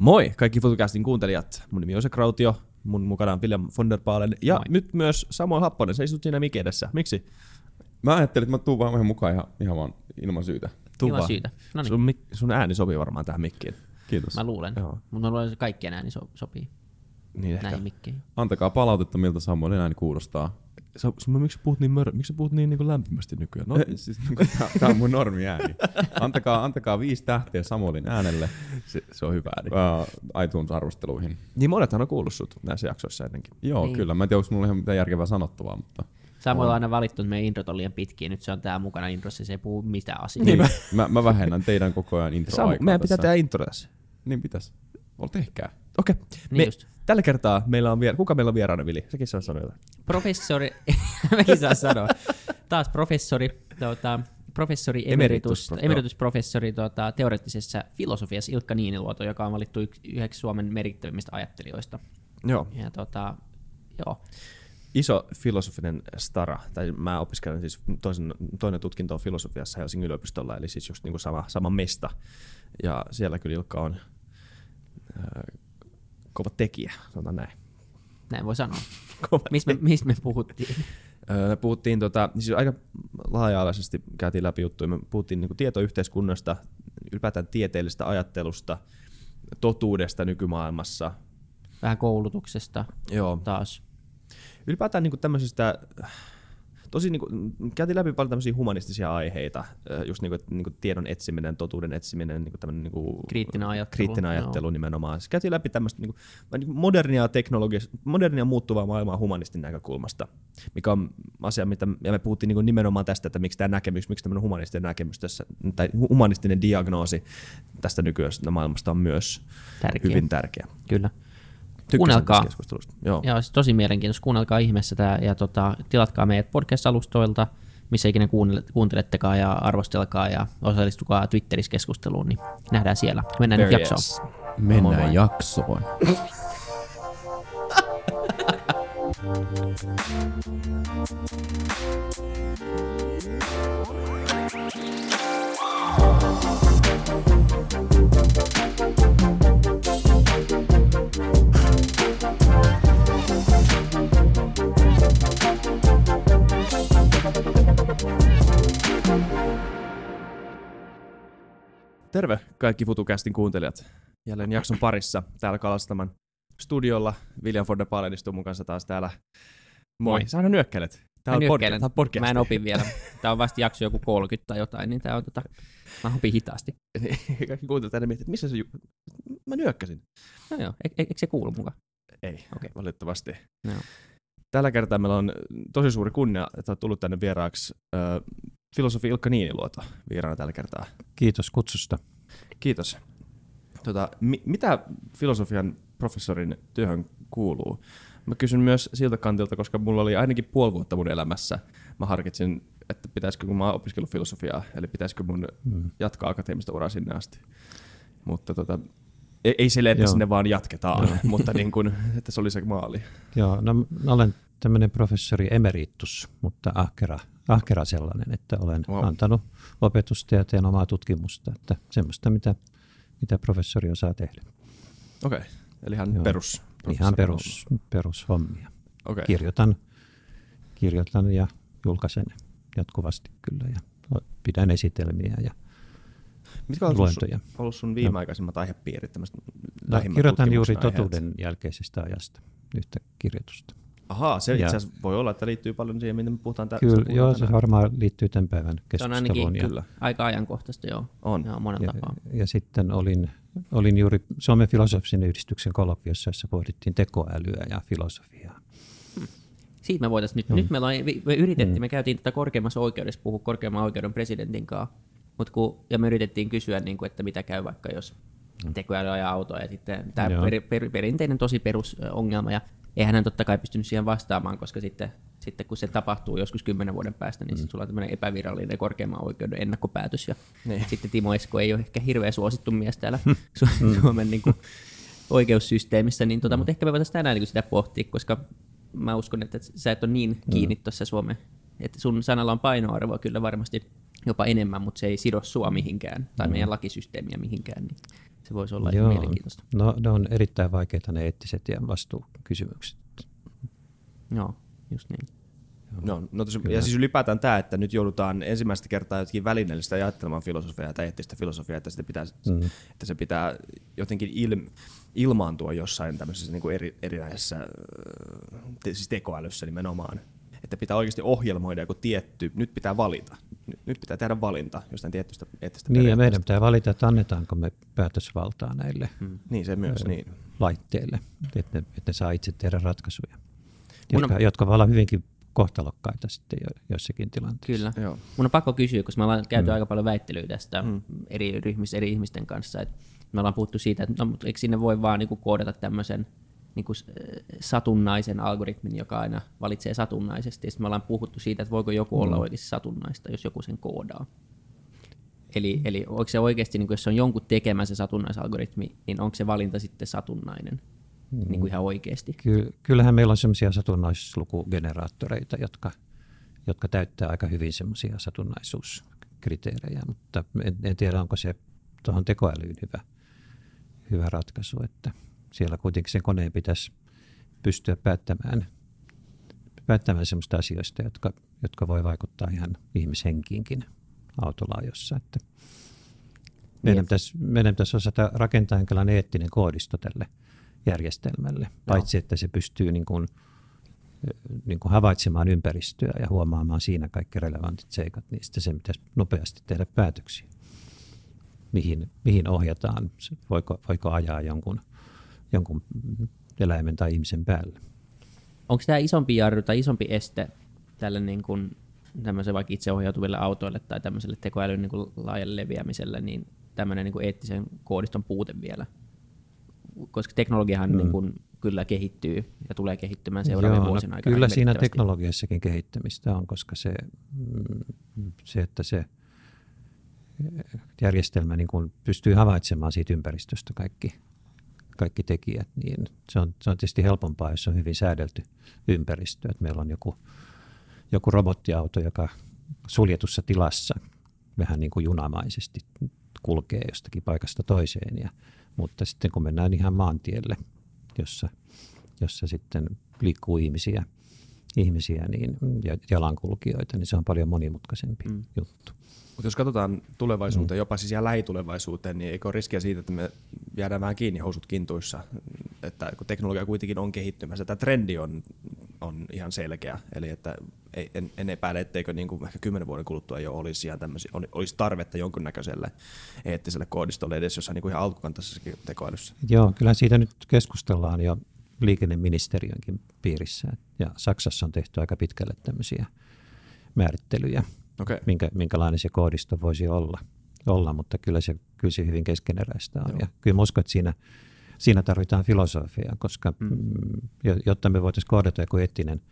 Moi kaikki FutuCastin kuuntelijat. Mun nimi on se Krautio, mun mukana on William von der Baalen ja Moi. nyt myös Samuel Happonen. Sä istut siinä mikin edessä. Miksi? Mä ajattelin, että mä tuun vaan vähän mukaan ihan, ihan vaan ilman syytä. Tuu Ilman vaan. syytä. No niin, Sun, mik- sun ääni sopii varmaan tähän mikkiin. Kiitos. mä luulen. Joo. Mutta mä luulen, että kaikkien ääni so- sopii Niin ehkä. näihin mikkeihin. Antakaa palautetta, miltä Samuelin ääni kuulostaa. Sä, sä, miksi sä puhut niin, mör- miksi sä puhut niin, niin kuin lämpimästi nykyään? No, siis, tää, tää on mun normi ääni. Antakaa, antakaa viisi tähtiä Samuelin äänelle se, se, on hyvä ääni. uh, iTunes-arvosteluihin. Niin monethan on kuullut sut näissä jaksoissa ennenkin. Joo, Niin. niin. kyllä. Mä en tiedä, onko mulla ihan mitään järkevää sanottavaa, mutta... Samuel on aina valittu, että meidän introt on liian pitkiä. Nyt se on tää mukana introssa, se ei puhu mitään asiaa. Niin, mä, mä vähennän teidän koko ajan Samu, intro-aikaa meidän pitää tehdä intro tässä. Niin pitäis. Ol tehkää. Okei. Niin Me, just. Tällä kertaa meillä on vielä, kuka meillä on vieraana, Vili? Säkin saa sanoa jotain. Professori, mekin saa sanoa. Taas professori, tuota, professori emeritus, Emeritus, emeritusprofessori tuota, teoreettisessa filosofiassa Ilkka Niiniluoto, joka on valittu yhdeksi Suomen merkittävimmistä ajattelijoista. Joo. Ja tota, joo, iso filosofinen stara, tai mä opiskelen siis toisen, toinen tutkinto on filosofiassa Helsingin yliopistolla, eli siis just niin kuin sama, sama mesta. Ja siellä kyllä Ilkka on äh, kova tekijä, sanotaan näin. näin voi sanoa. Mistä me, mistä me puhuttiin? Me puhuttiin tota, siis aika laaja-alaisesti käytiin läpi juttuja. Me puhuttiin niin tietoyhteiskunnasta, ylipäätään tieteellisestä ajattelusta, totuudesta nykymaailmassa. Vähän koulutuksesta Joo. taas. Ylipäätään niin tämmöisistä, tosi niin kuin, käytiin läpi paljon tämmöisiä humanistisia aiheita, just niin kuin, niin kuin tiedon etsiminen, totuuden etsiminen, niin kuin tämmöinen niin kuin, Kriittinen ajattelu, kriittinen ajattelu nimenomaan. Siis käytiin läpi tämmöistä niin kuin, niin kuin modernia teknologia, modernia muuttuvaa maailmaa humanistin näkökulmasta, mikä on asia, mitä, ja me puhuttiin niin kuin nimenomaan tästä, että miksi tämä näkemys, miksi tämmöinen humanistinen näkemys tässä, tai humanistinen diagnoosi tästä nykyisestä maailmasta on myös Tärkeä. hyvin tärkeä. Kyllä. Kuunnelkaa. Joo. Joo, se tosi mielenkiintoista. Kuunnelkaa ihmeessä tämä ja tota, tilatkaa meidät podcast-alustoilta, missä ikinä kuuntelettekaan ja arvostelkaa ja osallistukaa Twitterissä keskusteluun, niin nähdään siellä. Mennään nyt Very jaksoon. yes. Mennään Moi moi. jaksoon. Terve kaikki FutuCastin kuuntelijat. Jälleen jakson parissa täällä Kalastaman studiolla. William von der Paalen istuu mun kanssa taas täällä. Moi. Moi. Sä aina nyökkäilet. Tää on, nyökkäilen. tää on podcast. Mä en opi vielä. Tämä on vasta jakso joku 30 tai jotain, niin tää on tota, mä opin hitaasti. Kaikki kuuntelijat aina miettii, että missä se ju... Mä nyökkäsin. No joo, e- e- eikö se kuulu mukaan? Ei, Okei. valitettavasti. Joo. Tällä kertaa meillä on tosi suuri kunnia, että olet tullut tänne vieraaksi äh, filosofi Ilkka Niiniluoto vieraana tällä kertaa. Kiitos kutsusta. Kiitos. Tota, mi- mitä filosofian professorin työhön kuuluu? Mä kysyn myös siltä kantilta, koska mulla oli ainakin puoli vuotta mun elämässä. Mä harkitsin, että pitäisikö, kun mä oon opiskellut filosofiaa, eli pitäisikö mun Mm. jatkaa akateemista uraa sinne asti. Mutta tota, ei, ei silleen, että Joo. sinne vaan jatketaan, mutta niin kun, että se oli se maali. Joo, no mä olen tämmöinen professori emeritus, mutta ahkera, ahkera sellainen, että olen Wow. antanut opetusta ja teen omaa tutkimusta, että semmoista, mitä, mitä professori osaa tehdä. Okei, okay. eli ihan Joo. perus. Ihan perus, perushommia. Okei. Kirjoitan, kirjoitan ja julkaisen jatkuvasti kyllä ja pidän esitelmiä ja Mitkä on ollut sun, ollut sun viimeaikaisimmat aihepiirit, tämmöiset No, kirjoitan juuri totuuden jälkeisestä ajasta yhtä kirjoitusta. Ahaa, se itse asiassa voi olla, että liittyy paljon siihen, miten me puhutaan tä- Kyllä, puhutaan joo, se tänään. varmaan liittyy tämän päivän Se on ainakin keskusteluun. ja- Kyllä, aika ajankohtaista, joo. on. Joo, monella Ja, tapaa. ja sitten olin, olin juuri Suomen filosofisen yhdistyksen kolokviossa, jossa pohdittiin tekoälyä ja filosofiaa. Siitä me voitaisiin nyt, Joo. nyt me, ollaan, me yritettiin, Mm. me käytiin tätä korkeimmassa oikeudessa puhua korkeimman oikeuden presidentin kanssa, Mut kun, ja me yritettiin kysyä, niin kuin, että mitä käy vaikka jos tekoäly ajaa autoa, ja sitten tämä Mm. Per, per, perinteinen tosi perusongelma, ja eihän hän totta kai pystynyt siihen vastaamaan, koska sitten, sitten kun se tapahtuu joskus kymmenen vuoden päästä, niin mm. sitten sulla on tämmöinen epävirallinen korkeimman oikeuden ennakkopäätös, ja Niin. sitten Timo Esko ei ole ehkä hirveän suosittu mies täällä Su- Suomen niin kuin, oikeussysteemissä, niin tota, mutta ehkä me voitaisiin tänään niin sitä pohtia, koska mä uskon, että sä et ole niin kiinni tuossa Suomen, että sun sanalla on painoarvoa kyllä varmasti jopa enemmän, mutta se ei sido sua mihinkään tai meidän lakisysteemiä mihinkään. Niin se voisi olla Joo. mielenkiintoista. No, ne on erittäin vaikeita ne eettiset ja vastuukysymykset. Joo, just niin. No, no tos, ja siis ylipäätään tämä, että nyt joudutaan ensimmäistä kertaa jotenkin välineellistä ajattelemaan filosofiaa tai eettistä filosofiaa, että, sitä pitää, mm. että se pitää jotenkin il, ilmaantua jossain tämmöisessä niin kuin eri, erinäisessä te, siis tekoälyssä nimenomaan. Että pitää oikeasti ohjelmoida joku tietty, nyt pitää valita. Nyt pitää tehdä valinta jostain tietystä eettistä Niin ja meidän pitää valita, että annetaanko me päätösvaltaa näille mm. niin, se myös, niin. laitteille, että ne, että ne saa itse tehdä ratkaisuja, jotka, on... jotka voi olla hyvinkin kohtalokkaita sitten jossakin tilanteessa. Kyllä. Joo. Mun on pakko kysyä, koska me ollaan käyty mm. aika paljon väittelyä tästä mm. eri ryhmissä, eri ihmisten kanssa. että me ollaan puhuttu siitä, että no, eikö sinne voi vaan niinku koodata tämmöisen niinku satunnaisen algoritmin, joka aina valitsee satunnaisesti. Ja sitten me ollaan puhuttu siitä, että voiko joku mm. olla oikeasti satunnaista, jos joku sen koodaa. Eli, mm. eli onko se oikeasti, niin jos se on jonkun tekemä se satunnaisalgoritmi, niin onko se valinta sitten satunnainen? mm. niin kuin ihan oikeasti. Ky- kyllähän meillä on sellaisia satunnaislukugeneraattoreita, jotka, jotka täyttää aika hyvin semmoisia satunnaisuuskriteerejä, mutta en, en tiedä, onko se tuohon tekoälyyn hyvä, hyvä ratkaisu, että siellä kuitenkin sen koneen pitäisi pystyä päättämään, päättämään semmoista asioista, jotka, jotka voi vaikuttaa ihan ihmishenkiinkin autolaajossa. Että meidän, pitäisi, meidän pitäisi osata rakentaa jonkinlainen eettinen koodisto tälle – järjestelmälle, Joo. paitsi että se pystyy niin kuin, niin kuin havaitsemaan ympäristöä ja huomaamaan siinä kaikki relevantit seikat, niin sitten se pitäisi nopeasti tehdä päätöksiä, mihin, mihin ohjataan, voiko, voiko ajaa jonkun, jonkun eläimen tai ihmisen päälle. Onko tämä isompi jarru tai isompi este tälle niin kuin, tämmöiselle vaikka itseohjautuville autoille tai tämmöiselle tekoälyn niin kuin laajalle leviämiselle, niin tämmöinen niin kuin eettisen koodiston puute vielä – koska teknologiahan mm. niin kuin kyllä kehittyy ja tulee kehittymään seuraavien Joo, no vuosina no, aikana. Kyllä siinä teknologiassakin kehittämistä on, koska se, mm, se että se järjestelmä niin kuin pystyy havaitsemaan siitä ympäristöstä kaikki, kaikki tekijät, niin se on, se on tietysti helpompaa, jos on hyvin säädelty ympäristö. Että meillä on joku, joku robottiauto, joka suljetussa tilassa vähän niin kuin junamaisesti kulkee jostakin paikasta toiseen ja mutta sitten kun mennään ihan maantielle, jossa, jossa sitten liikkuu ihmisiä, ihmisiä niin, ja jalankulkijoita, niin se on paljon monimutkaisempi mm. juttu. Mutta jos katsotaan tulevaisuuteen, mm. jopa siis ihan lähitulevaisuuteen, niin eikö ole riskiä siitä, että me jäädään vähän kiinni housut kintuissa, että kun teknologia kuitenkin on kehittymässä, tämä trendi on, on ihan selkeä, eli että ei, en, en epäile, etteikö niin kuin ehkä kymmenen vuoden kuluttua jo olisi, ihan olisi tarvetta jonkunnäköiselle eettiselle koodistolle edes jossain niin kuin ihan alkukantaisessakin tekoälyssä. Joo, kyllä siitä nyt keskustellaan jo liikenneministeriönkin piirissä, ja Saksassa on tehty aika pitkälle tämmöisiä määrittelyjä, okay. minkä, minkälainen se koodisto voisi olla, olla mutta kyllä se, kyllä se hyvin keskeneräistä on. Joo. Ja kyllä mä uskon, että siinä, siinä tarvitaan filosofiaa, koska mm. mm jotta me voitaisiin koodata joku eettinen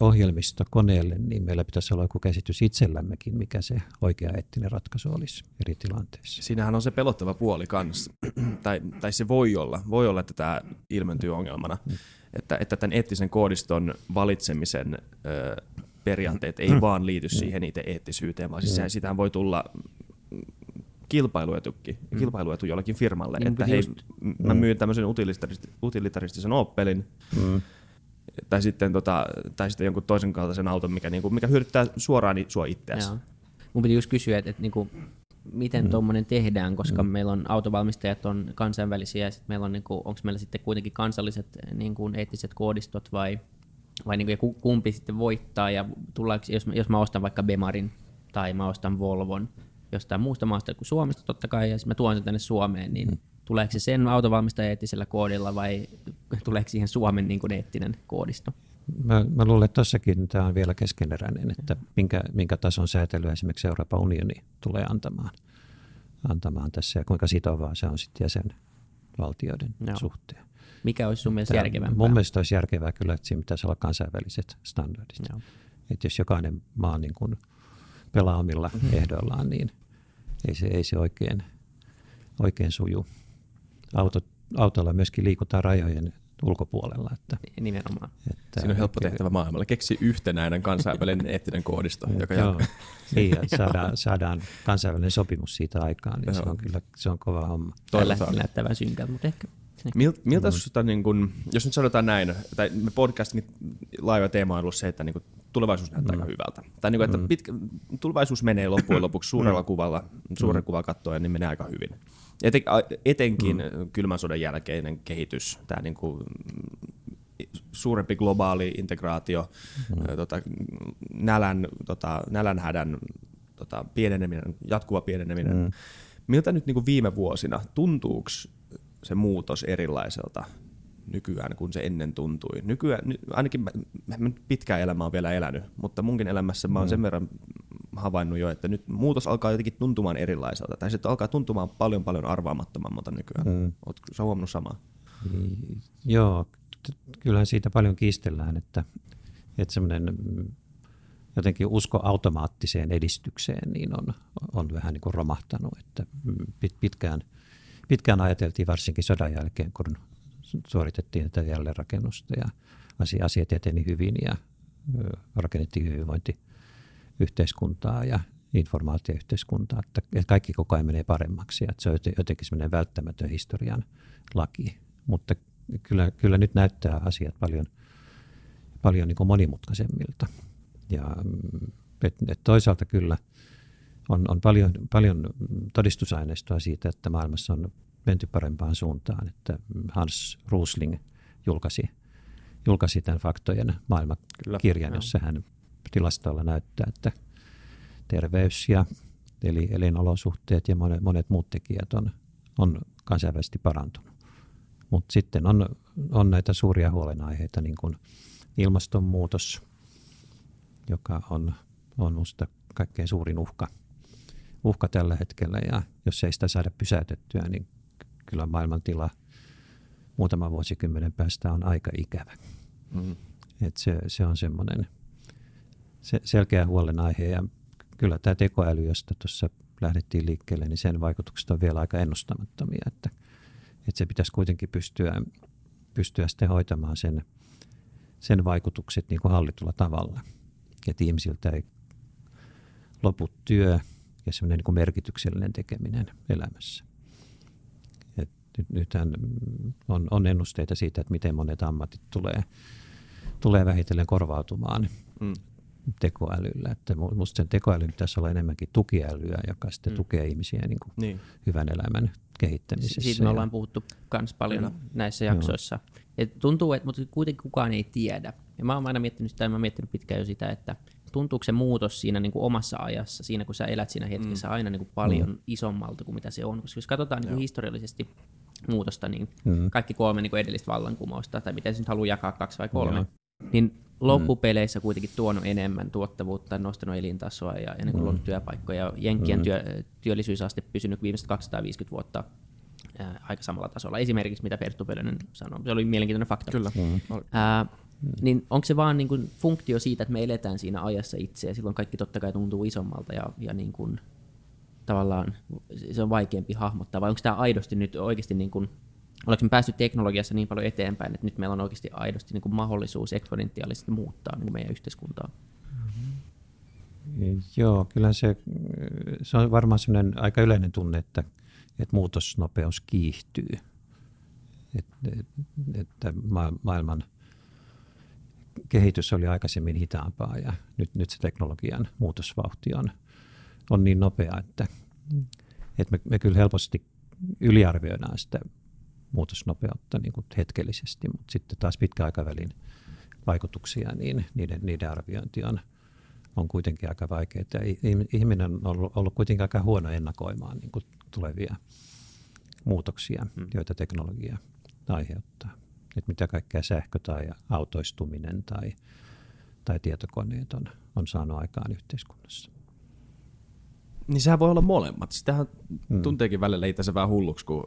ohjelmisto koneelle, niin meillä pitäisi olla joku käsitys itsellämmekin, mikä se oikea eettinen ratkaisu olisi eri tilanteissa. Siinähän on se pelottava puoli kanssa, tai, tai se voi olla, voi olla, että tämä ilmentyy ongelmana, mm. että, että tämän eettisen koodiston valitsemisen ö, periaatteet ei mm. vaan liity mm. siihen itse eettisyyteen, vaan siis mm. sitähän voi tulla kilpailuetukin, mm. kilpailuetu jollekin firmalle, niin, että hei, just, mä myyn tämmöisen utilitaristisen Opelin, mm. Tai, sitten tota, tai sitten jonkun toisen kaltaisen auton, mikä, niinku, mikä hyödyttää suoraan sua itseäsi. Mun piti just kysyä, että, että niinku, miten mm. tuommoinen tehdään, koska mm. meillä on autovalmistajat on kansainvälisiä ja sit meillä on, niinku, onko meillä sitten kuitenkin kansalliset niinku, eettiset koodistot vai vai niin kuin, kumpi sitten voittaa, ja tullaanko, jos, jos mä ostan vaikka Bemarin tai mä ostan Volvon jostain muusta maasta kuin Suomesta totta kai, ja mä tuon sen tänne Suomeen, niin mm. Tuleeko se sen autovalmistajan eettisellä koodilla vai tuleeko siihen Suomen niin kuin eettinen koodisto? Mä, mä luulen, että tossakin tämä on vielä keskeneräinen, että minkä, minkä tason säätelyä esimerkiksi Euroopan unioni tulee antamaan, antamaan tässä ja kuinka sitovaa se on sitten jäsenvaltioiden Joo. suhteen. Mikä olisi sun mielestä järkevämpää? Mun mielestä olisi järkevää kyllä, että siinä pitäisi olla kansainväliset standardit. Joo. Että jos jokainen maa niin kuin pelaa omilla mm-hmm. ehdoillaan, niin ei se, ei se oikein, oikein suju. Auto, autolla myöskin liikutaan rajojen ulkopuolella. Että, Nimenomaan. että Siinä on helppo tehtävä maailmalla. Keksi yhtenäinen kansainvälinen eettinen koodisto, joka Joo, niin, ja saadaan, saadaan kansainvälinen sopimus siitä aikaan, niin se on kyllä se on kova homma. Tällä Toivotaan. näyttää vähän synkältä, mutta ehkä. Mil, miltä susta, niin kun, jos nyt sanotaan näin, tai me podcastin laaja teema on ollut se, että niin kun, tulevaisuus näyttää mm. aika hyvältä. Tai niin kun, että pitkä, tulevaisuus menee loppujen lopuksi suurella kuvalla, suuren mm. kuvalla katsoen, niin menee aika hyvin. Eten, etenkin mm. kylmän sodan jälkeinen kehitys, tämä niin kuin, suurempi globaali integraatio, mm. tota, nälän, tota, nälänhädän tota, pieneneminen, jatkuva pieneneminen. Mm. Miltä nyt niin kuin viime vuosina, tuntuuko se muutos erilaiselta nykyään kuin se ennen tuntui? Nykyään, ny- ainakin mä, mä nyt pitkää elämää on vielä elänyt, mutta munkin elämässä mä oon sen verran havainnut jo, että nyt muutos alkaa jotenkin tuntumaan erilaiselta, tai se alkaa tuntumaan paljon paljon arvaamattomammalta nykyään. Mm. Oletko sä huomannut samaa? Niin, Joo, kyllähän siitä paljon kiistellään, että, että semmoinen mm, jotenkin usko automaattiseen edistykseen niin on, on vähän niin kuin romahtanut. Että mm, pit- pitkään, pitkään ajateltiin varsinkin sodan jälkeen, kun suoritettiin tätä jälleenrakennusta ja asia- asiat eteni hyvin ja rakennettiin hyvinvointiyhteiskuntaa ja informaatioyhteiskuntaa, että kaikki koko ajan menee paremmaksi ja että se on joten- jotenkin semmoinen välttämätön historian laki. Mutta kyllä, kyllä nyt näyttää asiat paljon, paljon niin kuin monimutkaisemmilta. Ja mm, et, et toisaalta kyllä on, on paljon, paljon todistusaineistoa siitä, että maailmassa on menty parempaan suuntaan. Että Hans Rusling julkaisi, julkaisi tämän faktojen maailmankirjan, joo. jossa hän tilastoilla näyttää, että terveys ja eli elinolosuhteet ja monet, monet muut tekijät on, on kansainvälisesti parantunut. Mutta sitten on, on näitä suuria huolenaiheita, niin kuin ilmastonmuutos, joka on, on minusta kaikkein suurin uhka, uhka tällä hetkellä. Ja jos ei sitä saada pysäytettyä, niin kyllä maailman tila muutaman vuosikymmenen päästä on aika ikävä. Mm. Et se, se on semmoinen se, selkeä huolenaihe ja kyllä tämä tekoäly, josta tuossa lähdettiin liikkeelle, niin sen vaikutukset on vielä aika ennustamattomia, että, että se pitäisi kuitenkin pystyä, pystyä sitten hoitamaan sen, sen vaikutukset niin kuin hallitulla tavalla, että ihmisiltä ei lopu työ ja semmoinen niin merkityksellinen tekeminen elämässä. Nyt, nythän on, on ennusteita siitä, että miten monet ammatit tulee, tulee vähitellen korvautumaan Mm. Tekoälyllä. Että mu- musta sen tekoälyn pitäisi olla enemmänkin tukiälyä, joka sitten mm. tukee ihmisiä niin kuin Niin. hyvän elämän kehittämisessä. Siitä me ja- ollaan puhuttu myös paljon näissä jaksoissa. Et tuntuu, että mutta kuitenkin kukaan ei tiedä. Ja mä oon aina miettinyt sitä, ja mä oon miettinyt pitkään jo sitä, että tuntuuko se muutos siinä niin kuin omassa ajassa, siinä kun sä elät siinä hetkessä aina niin kuin paljon mm. isommalta kuin mitä se on. Koska jos katsotaan niin kuin historiallisesti muutosta, niin mm. kaikki kolme niin kuin edellistä vallankumousta, tai miten se nyt haluaa jakaa kaksi vai kolme, Joo. Niin loppupeleissä kuitenkin tuonut enemmän tuottavuutta, nostanut elintasoa ja, ja niin kuin luonut työpaikkoja. Jenkkien työ, työllisyysaste pysynyt viimeiset 250 vuotta ää, aika samalla tasolla. Esimerkiksi mitä Perttu Pölönen sanoi. Se oli mielenkiintoinen fakta. Kyllä. Mm. Ää, niin onko se vaan niin kuin funktio siitä, että me eletään siinä ajassa itse ja silloin kaikki totta kai tuntuu isommalta ja, ja niin kuin, tavallaan se on vaikeampi hahmottaa, vai onko tämä aidosti nyt oikeasti, niin kuin, ollaanko me päästy teknologiassa niin paljon eteenpäin, että nyt meillä on oikeasti aidosti niin kuin mahdollisuus eksponentiaalisesti muuttaa niin kuin meidän yhteiskuntaa? Joo, kyllä se, se on varmaan sellainen aika yleinen tunne, että, että muutosnopeus kiihtyy. Et, et, että ma- maailman kehitys oli aikaisemmin hitaampaa ja nyt, nyt se teknologian muutosvauhti on, on niin nopea, että, että me, me kyllä helposti yliarvioidaan sitä muutosnopeutta niin kuin hetkellisesti, mutta sitten taas pitkäaikavälin vaikutuksia, niin niiden, niiden arviointi on, on kuitenkin aika vaikeaa. Ihminen on ollut, ollut kuitenkin aika huono ennakoimaan niin kuin tulevia muutoksia, hmm. joita teknologia aiheuttaa. Että mitä kaikkea sähkö tai autoistuminen tai, tai tietokoneet on, on saanut aikaan yhteiskunnassa. Niin sehän voi olla molemmat. Sitähän mm. tunteekin välillä itse vähän hulluksi, kun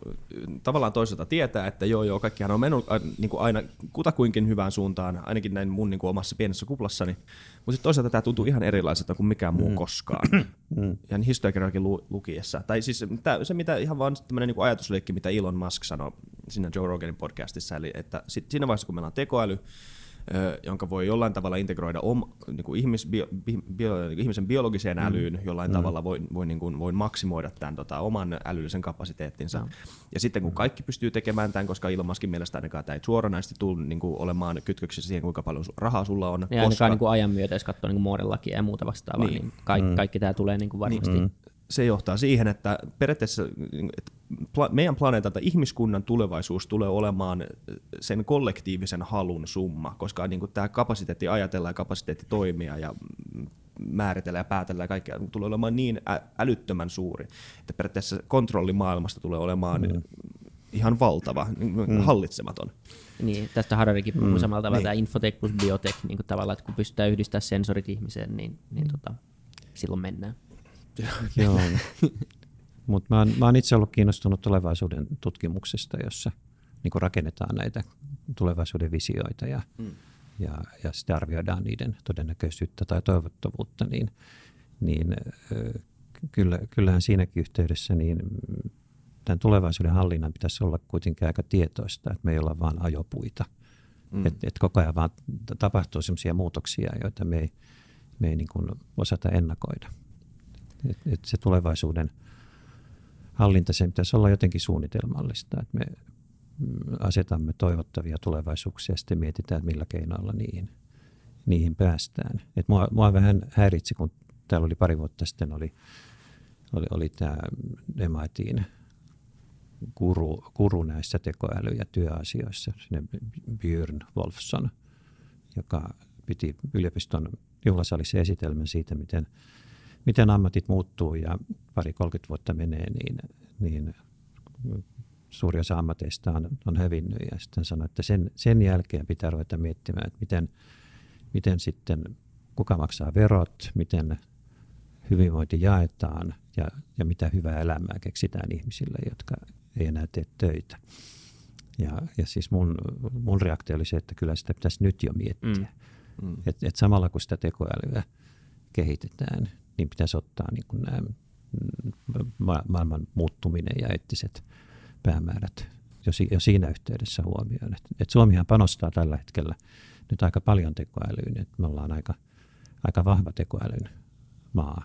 tavallaan toisaalta tietää, että joo joo, kaikkihan on mennyt äh, niin kuin aina kutakuinkin hyvään suuntaan, ainakin näin mun niin kuin omassa pienessä kuplassani. Mutta sitten toisaalta tämä tuntuu ihan erilaiselta kuin mikään muu mm. koskaan. mm. Ja historiakirjoakin lu- lukiessa. Tai siis tää, se, mitä ihan vaan tämmöinen niin ajatusleikki, mitä Elon Musk sanoi siinä Joe Roganin podcastissa, eli että sit siinä vaiheessa, kun meillä on tekoäly, jonka voi jollain tavalla integroida om, niin kuin ihmis, bio, bi, bio, niin kuin ihmisen biologiseen älyyn, jollain mm. tavalla voi, voi, niin kuin, voi maksimoida tämän tota, oman älyllisen kapasiteettinsa. Joo. Ja sitten kun kaikki pystyy tekemään tämän, koska ilmaskin mielestä ainakaan tämä ei suoranaisesti tule niin kuin, olemaan kytköksissä siihen, kuinka paljon rahaa sulla on. Ja koska, ainakaan niin kuin ajan myötä, jos katsoo niin muodelakia ja muuta vastaavaa, niin, niin kaikki, kaikki tämä tulee niin kuin varmasti. Niin. Se johtaa siihen, että periaatteessa että meidän planeetalta ihmiskunnan tulevaisuus tulee olemaan sen kollektiivisen halun summa, koska niin kuin tämä kapasiteetti ajatella ja kapasiteetti toimia ja määritellä ja päätellä ja kaikkea tulee olemaan niin älyttömän suuri, että periaatteessa kontrolli maailmasta tulee olemaan mm. ihan valtava, mm. hallitsematon. Niin, tästä Hararikin puhuu mm, samalla tavalla, niin. tämä infotech plus biotech, niin kuin tavallaan, että kun pystytään yhdistämään sensorit ihmiseen, niin, niin tota, silloin mennään. Joo. Mutta mä, oon- mä oon itse ollut kiinnostunut tulevaisuuden tutkimuksesta, jossa niin rakennetaan näitä tulevaisuuden visioita ja, mm. ja, ja sitten arvioidaan niiden todennäköisyyttä tai toivottavuutta, niin, niin kyllä, kyllähän siinäkin yhteydessä niin tämän tulevaisuuden hallinnan pitäisi olla kuitenkin aika tietoista, että me ei olla vain ajopuita. Mm. Että et koko ajan vaan tapahtuu sellaisia muutoksia, joita me ei, me ei niin osata ennakoida. Et, et se tulevaisuuden hallinta, sen pitäisi olla jotenkin suunnitelmallista, että me mm, asetamme toivottavia tulevaisuuksia ja sitten mietitään, että millä keinoilla niihin, niihin päästään. Et mua, mua vähän häiritsi, kun täällä oli pari vuotta sitten oli, oli, oli tämä MITin guru, guru näissä tekoäly- ja työasioissa, sinne Björn Wolfson, joka piti yliopiston juhlasalissa esitelmän siitä, miten, miten ammatit muuttuu ja pari 30 vuotta menee, niin, niin suuri osa ammateista on, on hävinnyt. Ja sitten sanoi, että sen, sen jälkeen pitää ruveta miettimään, että miten, miten sitten, kuka maksaa verot, miten hyvinvointi jaetaan ja, ja mitä hyvää elämää keksitään ihmisille, jotka ei enää tee töitä. Ja, ja siis mun, mun reaktio oli se, että kyllä sitä pitäisi nyt jo miettiä. Mm. Mm. Että et samalla kun sitä tekoälyä kehitetään, niin pitäisi ottaa niin kuin nämä ma- maailman muuttuminen ja eettiset päämäärät jo, si- jo siinä yhteydessä huomioon. Et, et Suomihan panostaa tällä hetkellä nyt aika paljon tekoälyyn, että me ollaan aika, aika vahva tekoälyn maa.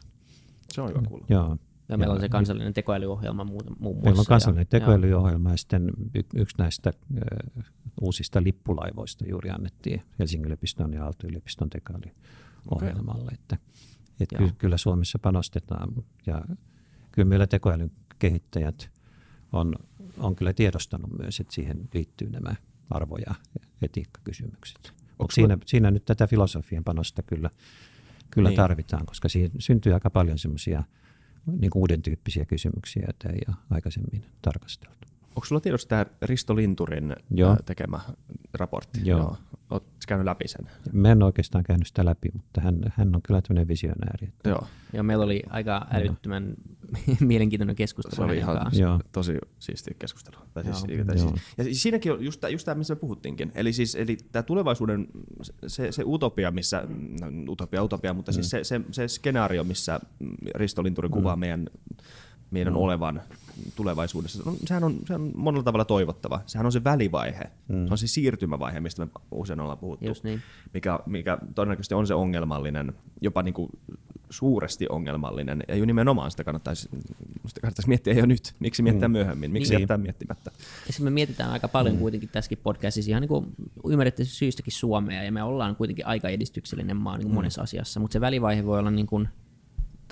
Se on hyvä kuulla. Joo. Ja meillä on se kansallinen tekoälyohjelma muun muassa. Meillä on kansallinen ja- tekoälyohjelma ja sitten yksi näistä ö, uusista lippulaivoista juuri annettiin Helsingin yliopiston ja Aalto-yliopiston tekoälyohjelmalle. Että, et ky- kyllä Suomessa panostetaan ja kyllä meillä tekoälyn kehittäjät on, on kyllä tiedostanut myös, että siihen liittyy nämä arvo- ja etiikkakysymykset. Mutta siinä, siinä nyt tätä filosofian panosta kyllä, kyllä niin. tarvitaan, koska siihen syntyy aika paljon semmoisia niin uuden tyyppisiä kysymyksiä, joita ei ole aikaisemmin tarkasteltu. Onko sulla tiedossa tämä Risto Linturin Joo. tekemä raportti? Joo. Oletko käynyt läpi sen? Mä en oikeastaan käynyt sitä läpi, mutta hän, hän on kyllä tämmöinen visionääri. Että Joo. Ja meillä oli aika älyttömän mielenkiintoinen keskustelu. Se oli ihan kanssa. Joo. tosi siistiä keskustelua. Tai siis, Joo. tai siis, Joo. ja siis siinäkin on just, just tämä, missä me puhuttiinkin. Eli, siis, eli tämä tulevaisuuden, se, se utopia, missä, no, utopia, utopia, mutta siis se, se, se skenaario, missä Risto Linturi kuvaa meidän, meidän olevan tulevaisuudessa, no, sehän on, se on monella tavalla toivottava. Sehän on se välivaihe. Se on se siirtymävaihe, mistä me usein ollaan puhuttu. Just niin. Mikä, mikä todennäköisesti on se ongelmallinen, jopa niin kuin suuresti ongelmallinen. Ja jo nimenomaan sitä kannattaisi, sitä kannattaisi miettiä jo nyt. Miksi miettiä myöhemmin? Miksi Niin. jättää miettimättä? Ja me mietitään aika paljon mm. kuitenkin tässäkin podcastissa ihan niin kuin ymmärrettävästi syystäkin Suomea, ja me ollaan kuitenkin aika edistyksellinen maa niin kuin monessa asiassa, mutta se välivaihe voi olla niin kuin,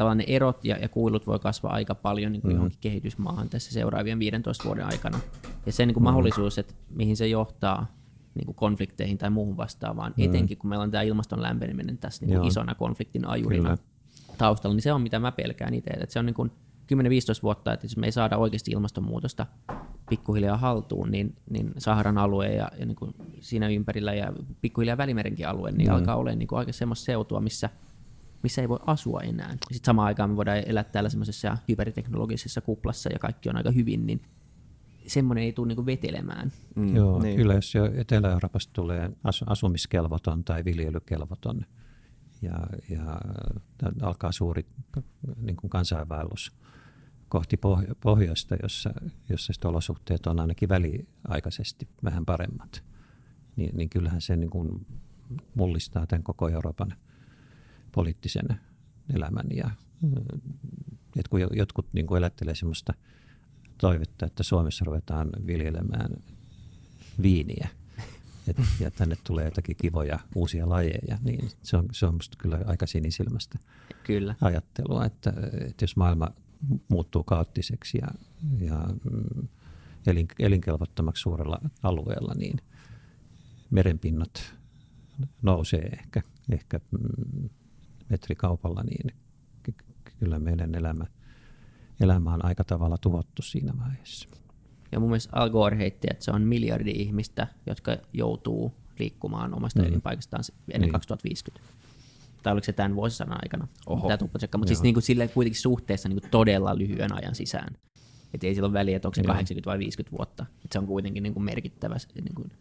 tavallaan ne erot ja, ja kuilut voi kasvaa aika paljon niin kuin mm. johonkin kehitysmaahan tässä seuraavien 15 vuoden aikana. Ja se niin kuin mahdollisuus, että mihin se johtaa niin kuin konflikteihin tai muuhun vastaavaan, mm. etenkin kun meillä on tämä ilmaston lämpeneminen tässä niin kuin Joo. isona konfliktin ajurina Kyllä. taustalla, niin se on mitä mä pelkään itse. Että se on niin kuin 10-15 vuotta, että jos me ei saada oikeasti ilmastonmuutosta pikkuhiljaa haltuun, niin, niin Saharan alue ja, ja niin kuin siinä ympärillä ja pikkuhiljaa Välimerenkin alue, niin mm. alkaa olla niin kuin aika semmoista seutua, missä, missä ei voi asua enää. Sitten samaan aikaan me voidaan elää täällä semmoisessa hyperteknologisessa kuplassa ja kaikki on aika hyvin, niin semmoinen ei tule niin kuin vetelemään. Mm, Joo, niin. kyllä jos jo Etelä-Euroopasta tulee asu- asumiskelvoton tai viljelykelvoton ja, ja alkaa suuri niin kuin kansainvaellus kohti pohjo- pohjoista, jossa, jossa olosuhteet on ainakin väliaikaisesti vähän paremmat, niin, niin kyllähän se niin kuin mullistaa tämän koko Euroopan poliittisen elämän. Ja, et kun jotkut niin kuin elättelee sellaista toivetta, että Suomessa ruvetaan viljelemään viiniä, et, ja tänne tulee jotakin kivoja uusia lajeja, niin se on, se on musta kyllä aika sinisilmästä Kyllä. ajattelua, että, että jos maailma muuttuu kaoottiseksi ja, ja mm, elin, elinkelvottomaksi suurella alueella, niin merenpinnat nousee ehkä, ehkä mm, metrikaupalla, niin ky- kyllä meidän elämä, elämä on aika tavalla tuhottu siinä vaiheessa. Ja mun mielestä Al Gore heitti, että se on miljardi ihmistä, jotka joutuu liikkumaan omasta mm. elinpaikastaan ennen niin. 2050. Tai oliko se tämän vuosisadan aikana? Oho. Tämä tuplatsekka, mutta siis niin kuin sille kuitenkin suhteessa niin kuin todella lyhyen ajan sisään. Että ei sillä ole väliä, että onko se Joo. 80 vai 50 vuotta. Että se on kuitenkin niin kuin merkittävä. Niin kuin,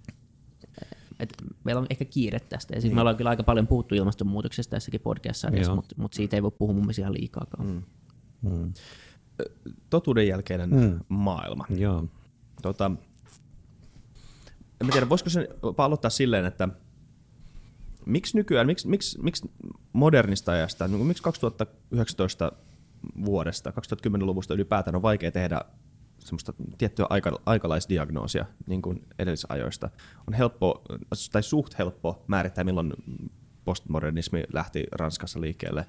et meillä on ehkä kiire tästä. Ja siis me ollaan kyllä aika paljon puhuttu ilmastonmuutoksesta tässäkin podcast-sarjassa, Joo. mutta, mutta siitä ei voi puhua mun mielestä ihan liikaakaan. Mm. Mm. Totuuden jälkeinen Mm. maailma. Joo. Tota, en mä tiedä, voisiko se aloittaa silleen, että miksi nykyään, miksi, miksi, miksi modernista ajasta, niin miksi 2019 vuodesta, 2010-luvusta ylipäätään on vaikea tehdä semmoista tiettyä aika, aikalaisdiagnoosia niin kuin edellisajoista. On helppo, tai suht helppo määrittää, milloin postmodernismi lähti Ranskassa liikkeelle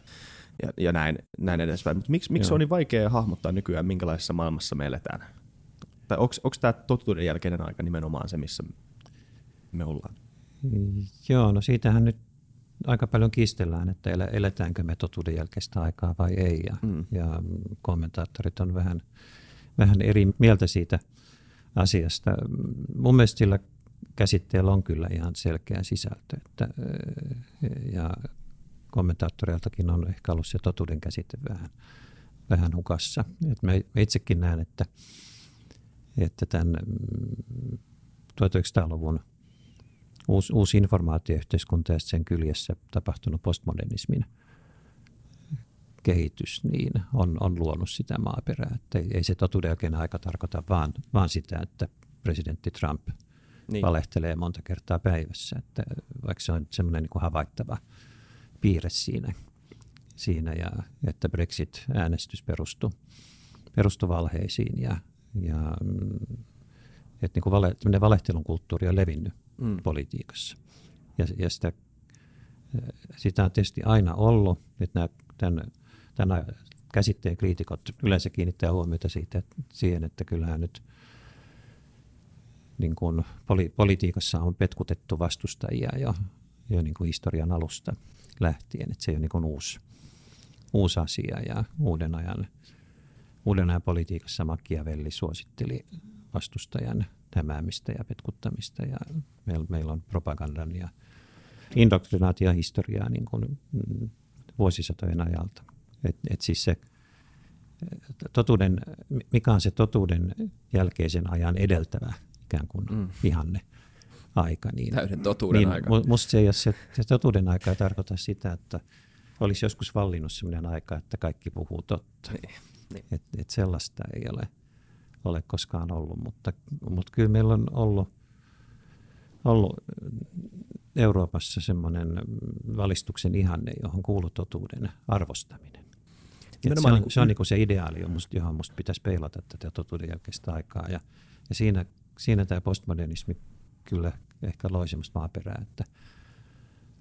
ja, ja näin, näin edespäin. Mutta miksi, miksi Joo. on niin vaikea hahmottaa nykyään, minkälaisessa maailmassa me eletään? Tai onko tämä totuuden jälkeinen aika nimenomaan se, missä me ollaan? Joo, no siitähän nyt aika paljon kiistellään, että eletäänkö me totuuden jälkeistä aikaa vai ei. Ja, mm. ja kommentaattorit on vähän, vähän eri mieltä siitä asiasta. Mun mielestä sillä käsitteellä on kyllä ihan selkeä sisältö. Että, ö, ja kommentaattoreiltakin on ehkä ollut se totuuden käsite vähän, vähän hukassa. Et mä itsekin näen, että, että tämän mm, 1900-luvun uusi, uusi informaatioyhteiskunta ja sen kyljessä tapahtunut postmodernismin kehitys niin on, on luonut sitä maaperää. Että ei, ei se totuuden aika tarkoita vaan, vaan sitä, että presidentti Trump Niin. valehtelee monta kertaa päivässä. Että vaikka se on semmoinen niin havaittava piirre siinä, siinä ja että Brexit-äänestys perustui, perustui valheisiin ja, ja mm, että niin kuin vale, valehtelun kulttuuri on levinnyt mm. politiikassa. Ja, ja sitä, sitä on tietysti aina ollut, että nämä, tämän, tämän käsitteen kriitikot yleensä kiinnittää huomiota siitä, että, siihen, että kyllähän nyt niin kuin poli, politiikassa on petkutettu vastustajia jo, jo niin kuin historian alusta lähtien, että se ei ole niin kuin uusi, uusi asia ja uuden ajan, uuden ajan politiikassa Machiavelli suositteli vastustajan hämäämistä ja petkuttamista ja meillä, meillä on propagandan ja indoktrinaation historiaa niin kuin mm, vuosisatojen ajalta. Et, et siis se totuuden, mikä on se totuuden jälkeisen ajan edeltävä ikään kuin Mm. ihanne aika. Niin, Täyden totuuden niin, aika. mu- Musta se ei ole se, se totuuden aika ei tarkoita sitä, että olisi joskus vallinnut sellainen aika, että kaikki puhuu totta. Niin, niin. Et, et sellaista ei ole, ole koskaan ollut, mutta, mutta kyllä meillä on ollut, ollut Euroopassa semmoinen valistuksen ihanne, johon kuuluu totuuden arvostaminen. Se on, niin kuin- se on niin kuin se ideaali, johon musta, johon musta pitäisi peilata tätä totuuden jälkeistä aikaa. Ja, ja siinä, siinä tämä postmodernismi kyllä ehkä loi semmoista maaperää, että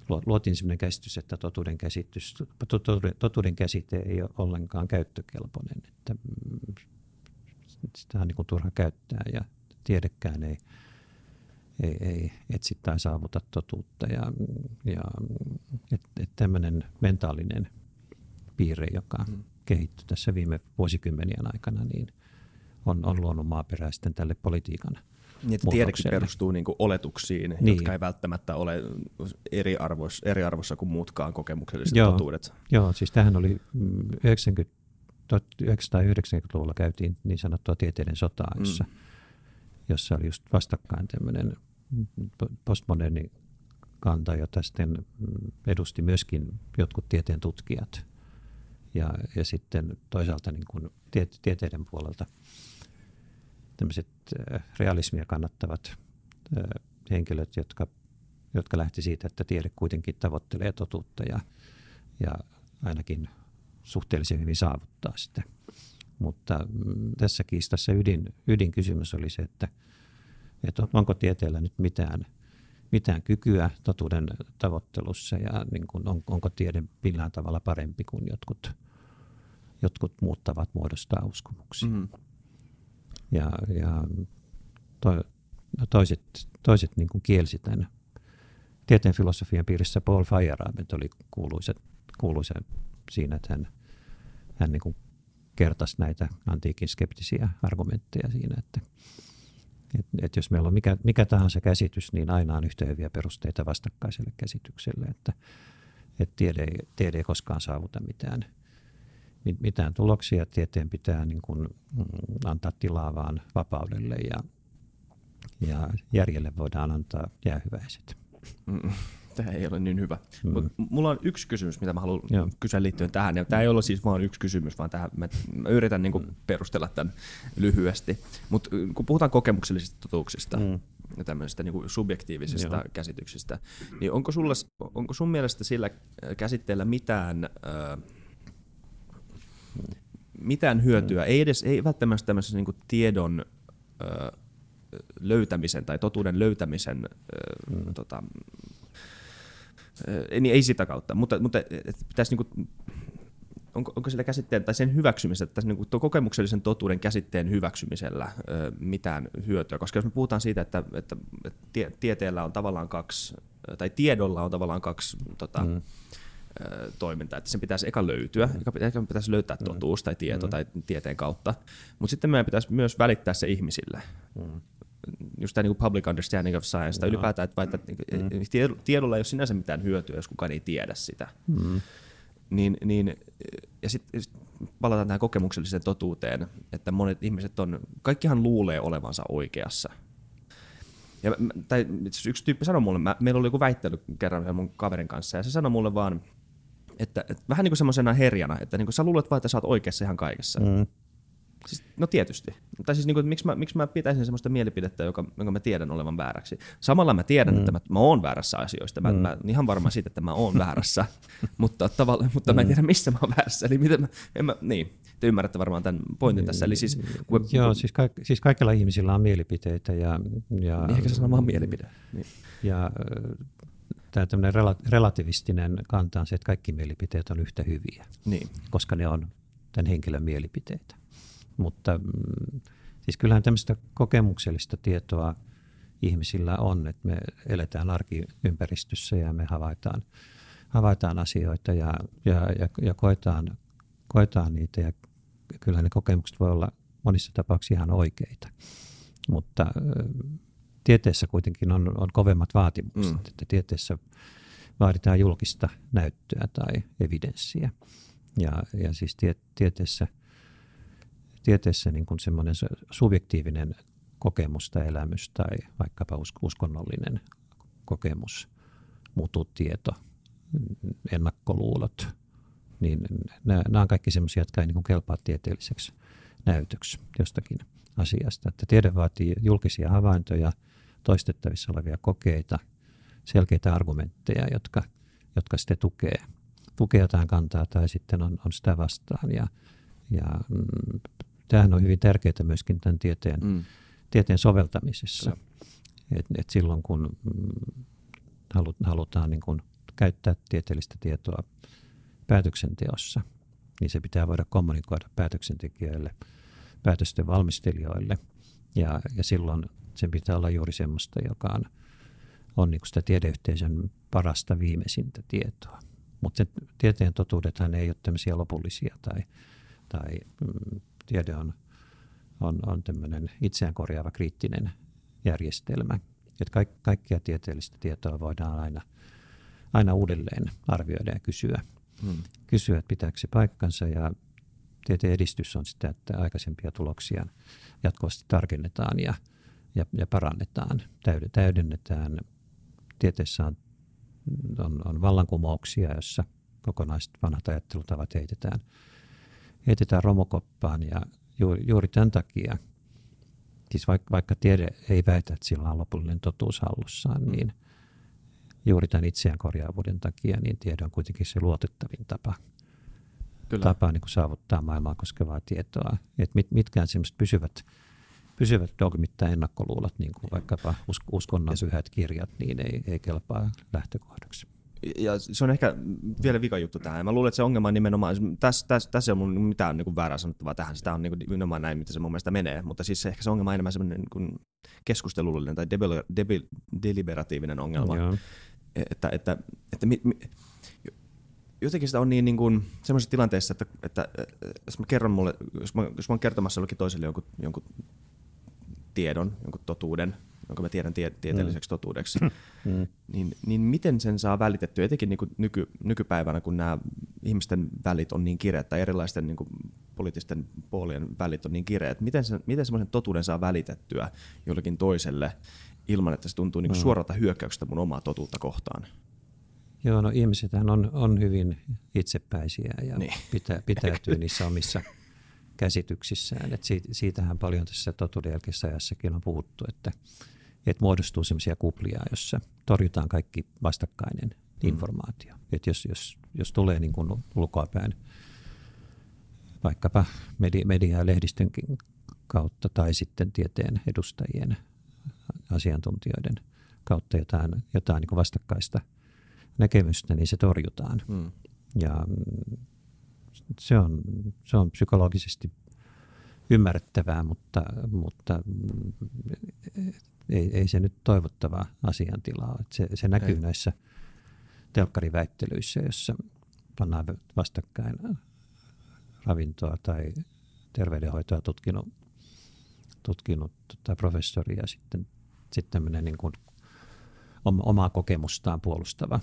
luo- luotiin sellainen käsitys, että totuuden, käsitys, totuuden, totuuden käsite ei ole ollenkaan käyttökelpoinen, että mm, sitä on niin kuin turha käyttää ja tiedekään ei, ei, ei etsi tai saavuta totuutta. Ja, ja että et tämmöinen mentaalinen piirre, joka Mm. Kehittyi tässä viime vuosikymmenien aikana, niin on, on luonut maaperää sitten tälle politiikan Niin, tiedekin perustuu niinku oletuksiin, niin. Niin. jotka ei välttämättä ole eri, arvois, eri arvossa kuin muutkaan kokemukselliset Joo. totuudet. Joo, siis tähän oli mm, 90, 1990-luvulla käytiin niin sanottua tieteiden sotaa, Mm. jossa, jossa oli just vastakkain tämmöinen po- postmoderni kanta, jota sitten mm, edusti myöskin jotkut tieteen tutkijat. Ja, ja sitten toisaalta niin kuin tie, tieteiden puolelta tämmöiset realismia kannattavat henkilöt, jotka, jotka lähti siitä, että tiede kuitenkin tavoittelee totuutta ja, ja ainakin suhteellisen hyvin saavuttaa sitä. Mutta mm, tässä kiistassa ydin, ydinkysymys oli se, että, että onko tieteellä nyt mitään, mitään kykyä totuuden tavoittelussa ja niin kuin on, onko tiede millään tavalla parempi kuin jotkut, jotkut muut tavat muodostaa uskomuksia. Mm. Ja, ja to, no toiset, toiset niin kuin kielsi tämän. Tieteen filosofian piirissä Paul Feyerabend oli kuuluisa, kuuluisa siinä, että hän, hän niin kuin kertasi näitä antiikin skeptisiä argumentteja siinä, että, että, että jos meillä on mikä, mikä tahansa käsitys, niin aina on yhtä hyviä perusteita vastakkaiselle käsitykselle, että, että tiede, tiede ei koskaan saavuta mitään, mitään tuloksia. Tieteen pitää niin kuin mm, antaa tilaa vaan vapaudelle ja, ja järjelle voidaan antaa jäähyväiset. Mm tämä ei ole niin hyvä. Mm. Mut mulla on yksi kysymys, mitä mä haluan Joo. kysyä liittyen tähän. Ja tämä ei ole siis vain yksi kysymys, vaan tähän, mä, mä yritän niin kuin mm. perustella tämän lyhyesti. Mutta kun puhutaan kokemuksellisista totuuksista, mm ja tämmöisistä niin kuin subjektiivisista Joo. käsityksistä, niin onko, sulla, onko sun mielestä sillä käsitteellä mitään, äh, mitään hyötyä, mm. ei edes ei välttämättä tämmöisessä niin kuin tiedon äh, löytämisen tai totuuden löytämisen äh, mm. tota, niin ei sitä kautta, mutta, mutta pitäisi niin onko, onko sillä käsitteen tai sen hyväksymisellä, tässä niin kokemuksellisen totuuden käsitteen hyväksymisellä ö, mitään hyötyä? Koska jos me puhutaan siitä, että, että, että tie, tieteellä on tavallaan kaksi, tai tiedolla on tavallaan kaksi tota, mm. ö, toimintaa, että sen pitäisi eka löytyä, mm. eka pitäisi löytää mm. totuus tai tieto mm. tai tieteen kautta, mutta sitten meidän pitäisi myös välittää se ihmisille. Mm just tämä niin public understanding of science, tai ylipäätään, että, että mm. tiedolla ei ole sinänsä mitään hyötyä, jos kukaan ei tiedä sitä. Mm. Niin, niin, ja sitten sit palataan tähän kokemukselliseen totuuteen, että monet ihmiset on, kaikkihan luulee olevansa oikeassa. Ja, tai yksi tyyppi sanoi mulle, mä, meillä oli joku väittely kerran mun kaverin kanssa, ja se sanoi mulle vaan, että, että vähän niin kuin semmoisena herjana, että niin kuin sä luulet vaan, että sä oot oikeassa ihan kaikessa. Mm. Siis, no tietysti. Tai siis niin kuin, miksi, mä, miksi mä pitäisin sellaista mielipidettä, joka, jonka mä tiedän olevan vääräksi. Samalla mä tiedän, mm. että mä, mä oon väärässä asioista. Mä, mm. mä ihan varma siitä, että mä oon väärässä, mutta, tavalla, mutta mm. mä en mm. tiedä, missä mä oon väärässä. Eli miten mä, en mä, niin, te ymmärrätte varmaan tämän pointin tässä. Eli siis, kun, Joo, siis, kaik, siis kaikilla ihmisillä on mielipiteitä. Ja, ja, niin, eikä se sano vaan mielipide. Niin. Ja tämä tämmöinen relativistinen kanta on se, että kaikki mielipiteet on yhtä hyviä, niin. koska ne on tämän henkilön mielipiteitä. Mutta mm, siis kyllähän tämmöistä kokemuksellista tietoa ihmisillä on, että me eletään arkiympäristössä ja me havaitaan, havaitaan asioita ja, ja, ja, ja koetaan, koetaan niitä ja kyllä ne kokemukset voi olla monissa tapauksissa ihan oikeita. Mutta tieteessä kuitenkin on, on kovemmat vaatimukset, mm. että tieteessä vaaditaan julkista näyttöä tai evidenssiä. Ja, ja siis tie, tieteessä – tieteessä niin kuin semmoinen subjektiivinen kokemus tai elämys tai vaikkapa uskonnollinen kokemus, muutut tieto, ennakkoluulot, niin nämä, nämä on kaikki semmoisia, jotka ei niin kuin kelpaa tieteelliseksi näytöksi jostakin asiasta. Että tiede vaatii julkisia havaintoja, toistettavissa olevia kokeita, selkeitä argumentteja, jotka, jotka sitten tukee, tukee jotain kantaa tai sitten on, on sitä vastaan. Ja, ja mm, Tämähän on hyvin tärkeää myöskin tämän tieteen, mm. tieteen soveltamisessa. Et, et silloin kun mm, halutaan niin kun käyttää tieteellistä tietoa päätöksenteossa, niin se pitää voida kommunikoida päätöksentekijöille, päätösten valmistelijoille. Ja, ja silloin sen pitää olla juuri semmoista, joka on, on niin sitä tiedeyhteisön parasta viimeisintä tietoa. Mutta tieteen totuudethan ei ole tämmöisiä lopullisia tai, tai mm, tiede on, on, on tämmöinen itseään korjaava kriittinen järjestelmä. Että kaik, kaikkia tieteellistä tietoa voidaan aina, aina uudelleen arvioida ja kysyä, hmm. kysyä, että pitääkö se paikkansa ja tieteen edistys on sitä, että aikaisempia tuloksia jatkuvasti tarkennetaan ja, ja, ja parannetaan, täydennetään. Tieteessä on, on, on vallankumouksia, jossa kokonaiset vanhat ajattelutavat heitetään, heitetään romukoppaan ja juuri, juuri tämän takia, siis vaikka, vaikka tiede ei väitä, että sillä on lopullinen totuus hallussaan, mm. niin juuri tämän itseään korjaavuuden takia, niin tiede on kuitenkin se luotettavin tapa, Kyllä. tapa niin kuin saavuttaa maailmaa koskevaa tietoa. Et mit, mitkään sellaiset pysyvät, pysyvät dogmit tai ennakkoluulot, niin kuin vaikkapa uskonnon pyhät kirjat, niin ei, ei kelpaa lähtökohdaksi ja se on ehkä vielä vika juttu tähän. Mä luulen, että se ongelma on nimenomaan, tässä, tässä, tässä ei ole mitään niin kuin väärää sanottavaa tähän, sitä on niin kuin, nimenomaan näin, mitä se mun mielestä menee, mutta siis se, ehkä se ongelma on enemmän semmoinen niin keskustelullinen tai debil, debil, deliberatiivinen ongelma. Joo. Että, että, että mi, mi, jotenkin sitä on niin, niin kuin, semmoisessa tilanteessa, että, että, että jos mä kerron mulle, jos mä, jos mä oon kertomassa jollekin toiselle jonkun, jonkun tiedon, jonkun totuuden, jonka mä tiedän tie, tieteelliseksi mm. totuudeksi, mm. niin, niin miten sen saa välitettyä, etenkin niin kuin nyky, nykypäivänä, kun nämä ihmisten välit on niin kireät, tai erilaisten niin kuin poliittisten puolien välit on niin kireät, miten, se, miten semmoisen totuuden saa välitettyä jollekin toiselle ilman, että se tuntuu niin kuin mm. suoralta hyökkäyksestä mun omaa totuutta kohtaan? Joo, no ihmisethän on, on hyvin itsepäisiä ja niin. pitää, pitäytyy niissä omissa käsityksissään. Et siitä, siitähän paljon tässä totuuden jälkeisessä ajassakin on puhuttu, että, että muodostuu sellaisia kuplia, jossa torjutaan kaikki vastakkainen mm. informaatio. että jos, jos, jos tulee niin kuin ulkoapäin vaikkapa media, media- ja lehdistönkin kautta tai sitten tieteen edustajien, asiantuntijoiden kautta jotain, jotain niin vastakkaista näkemystä, niin se torjutaan. Mm. Ja se on, se on psykologisesti ymmärrettävää, mutta, mutta ei, ei se nyt toivottavaa asiantilaa. Se, se näkyy ei. näissä telkkariväittelyissä, jossa pannaan vastakkain ravintoa tai terveydenhoitoa tutkinut, tutkinut tai professori ja sitten, sitten tämmöinen niin kuin omaa kokemustaan puolustava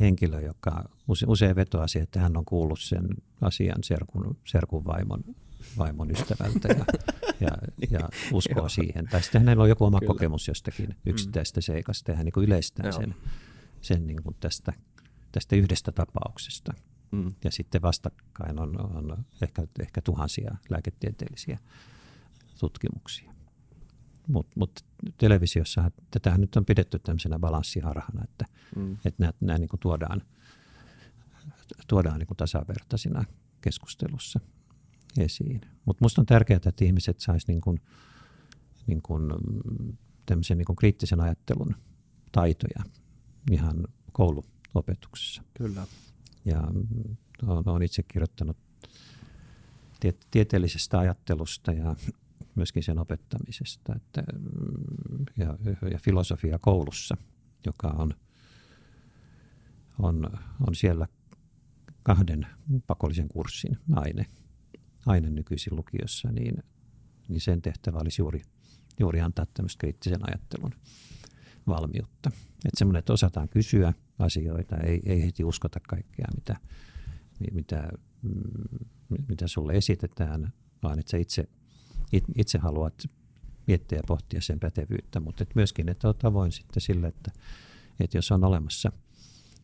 henkilö, joka usein vetoaa siihen, että hän on kuullut sen asian serkun, serkun vaimon, vaimon ystävältä ja, ja, ja uskoo siihen. Tai sitten hänellä on joku oma Kyllä. kokemus jostakin mm. yksittäistä seikasta ja hän niin yleistää Joo. sen, sen niin kuin tästä, tästä yhdestä tapauksesta. Mm. Ja sitten vastakkain on, on ehkä, ehkä tuhansia lääketieteellisiä tutkimuksia. Mutta mut televisiossa tätä nyt on pidetty tämmöisenä balanssiharhana, että, mm. että nämä, nämä niin tuodaan, tuodaan niin tasavertaisina keskustelussa esiin. Mutta minusta on tärkeää, että ihmiset saisivat niin kuin, niin kuin, tämmöisen niin kuin kriittisen ajattelun taitoja ihan kouluopetuksessa. Kyllä. Ja olen itse kirjoittanut tieteellisestä ajattelusta ja myöskin sen opettamisesta että, mm, ja, ja filosofia koulussa, joka on, on, on siellä kahden pakollisen kurssin aine, aine nykyisin lukiossa, niin, niin sen tehtävä olisi juuri, juuri antaa tämmöistä kriittisen ajattelun valmiutta. Että semmoinen, että osataan kysyä asioita, ei, ei heti uskota kaikkea, mitä, mitä, mm, mitä sulle esitetään, vaan että sä itse itse haluat miettiä ja pohtia sen pätevyyttä, mutta et myöskin, että olet avoin sitten sille, että, että jos on olemassa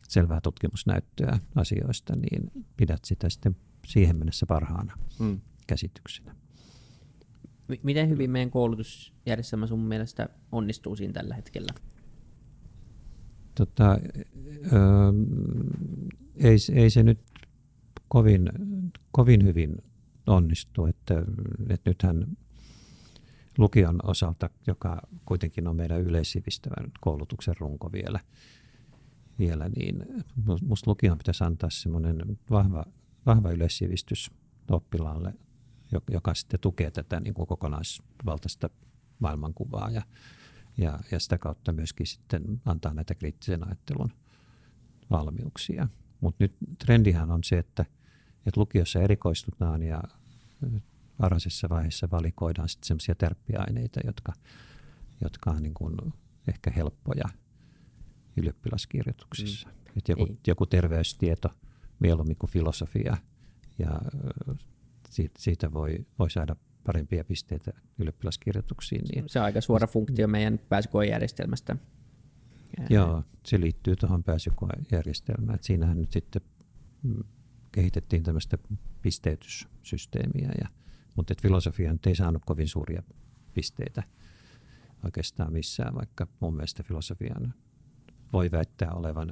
selvää tutkimusnäyttöä asioista, niin pidät sitä sitten siihen mennessä parhaana mm. käsityksenä. Miten hyvin meidän koulutusjärjestelmä sun mielestä onnistuu siinä tällä hetkellä? Tota, ö, ei, ei se nyt kovin, kovin hyvin onnistu. Että, että nythän lukion osalta, joka kuitenkin on meidän yleissivistävän koulutuksen runko vielä, vielä niin minusta lukion pitäisi antaa semmoinen vahva, vahva yleissivistys oppilaalle, joka sitten tukee tätä niin kuin kokonaisvaltaista maailmankuvaa ja, ja, ja sitä kautta myöskin sitten antaa näitä kriittisen ajattelun valmiuksia. Mutta nyt trendihän on se, että, että lukiossa erikoistutaan ja varhaisessa vaiheessa valikoidaan sitten sellaisia tärppiaineita, jotka, jotka on niin kuin ehkä helppoja ylioppilaskirjoituksissa. Mm. Et joku, joku terveystieto mieluummin kuin filosofia ja siitä, voi, voi saada parempia pisteitä ylioppilaskirjoituksiin. Niin se on aika suora funktio meidän pääsykoejärjestelmästä. Joo, se liittyy tuohon pääsykoejärjestelmään. Et siinähän nyt sitten mm, kehitettiin tämmöistä pisteytyssysteemiä, ja, mutta et filosofia nyt ei saanut kovin suuria pisteitä oikeastaan missään, vaikka mun mielestä filosofian voi väittää olevan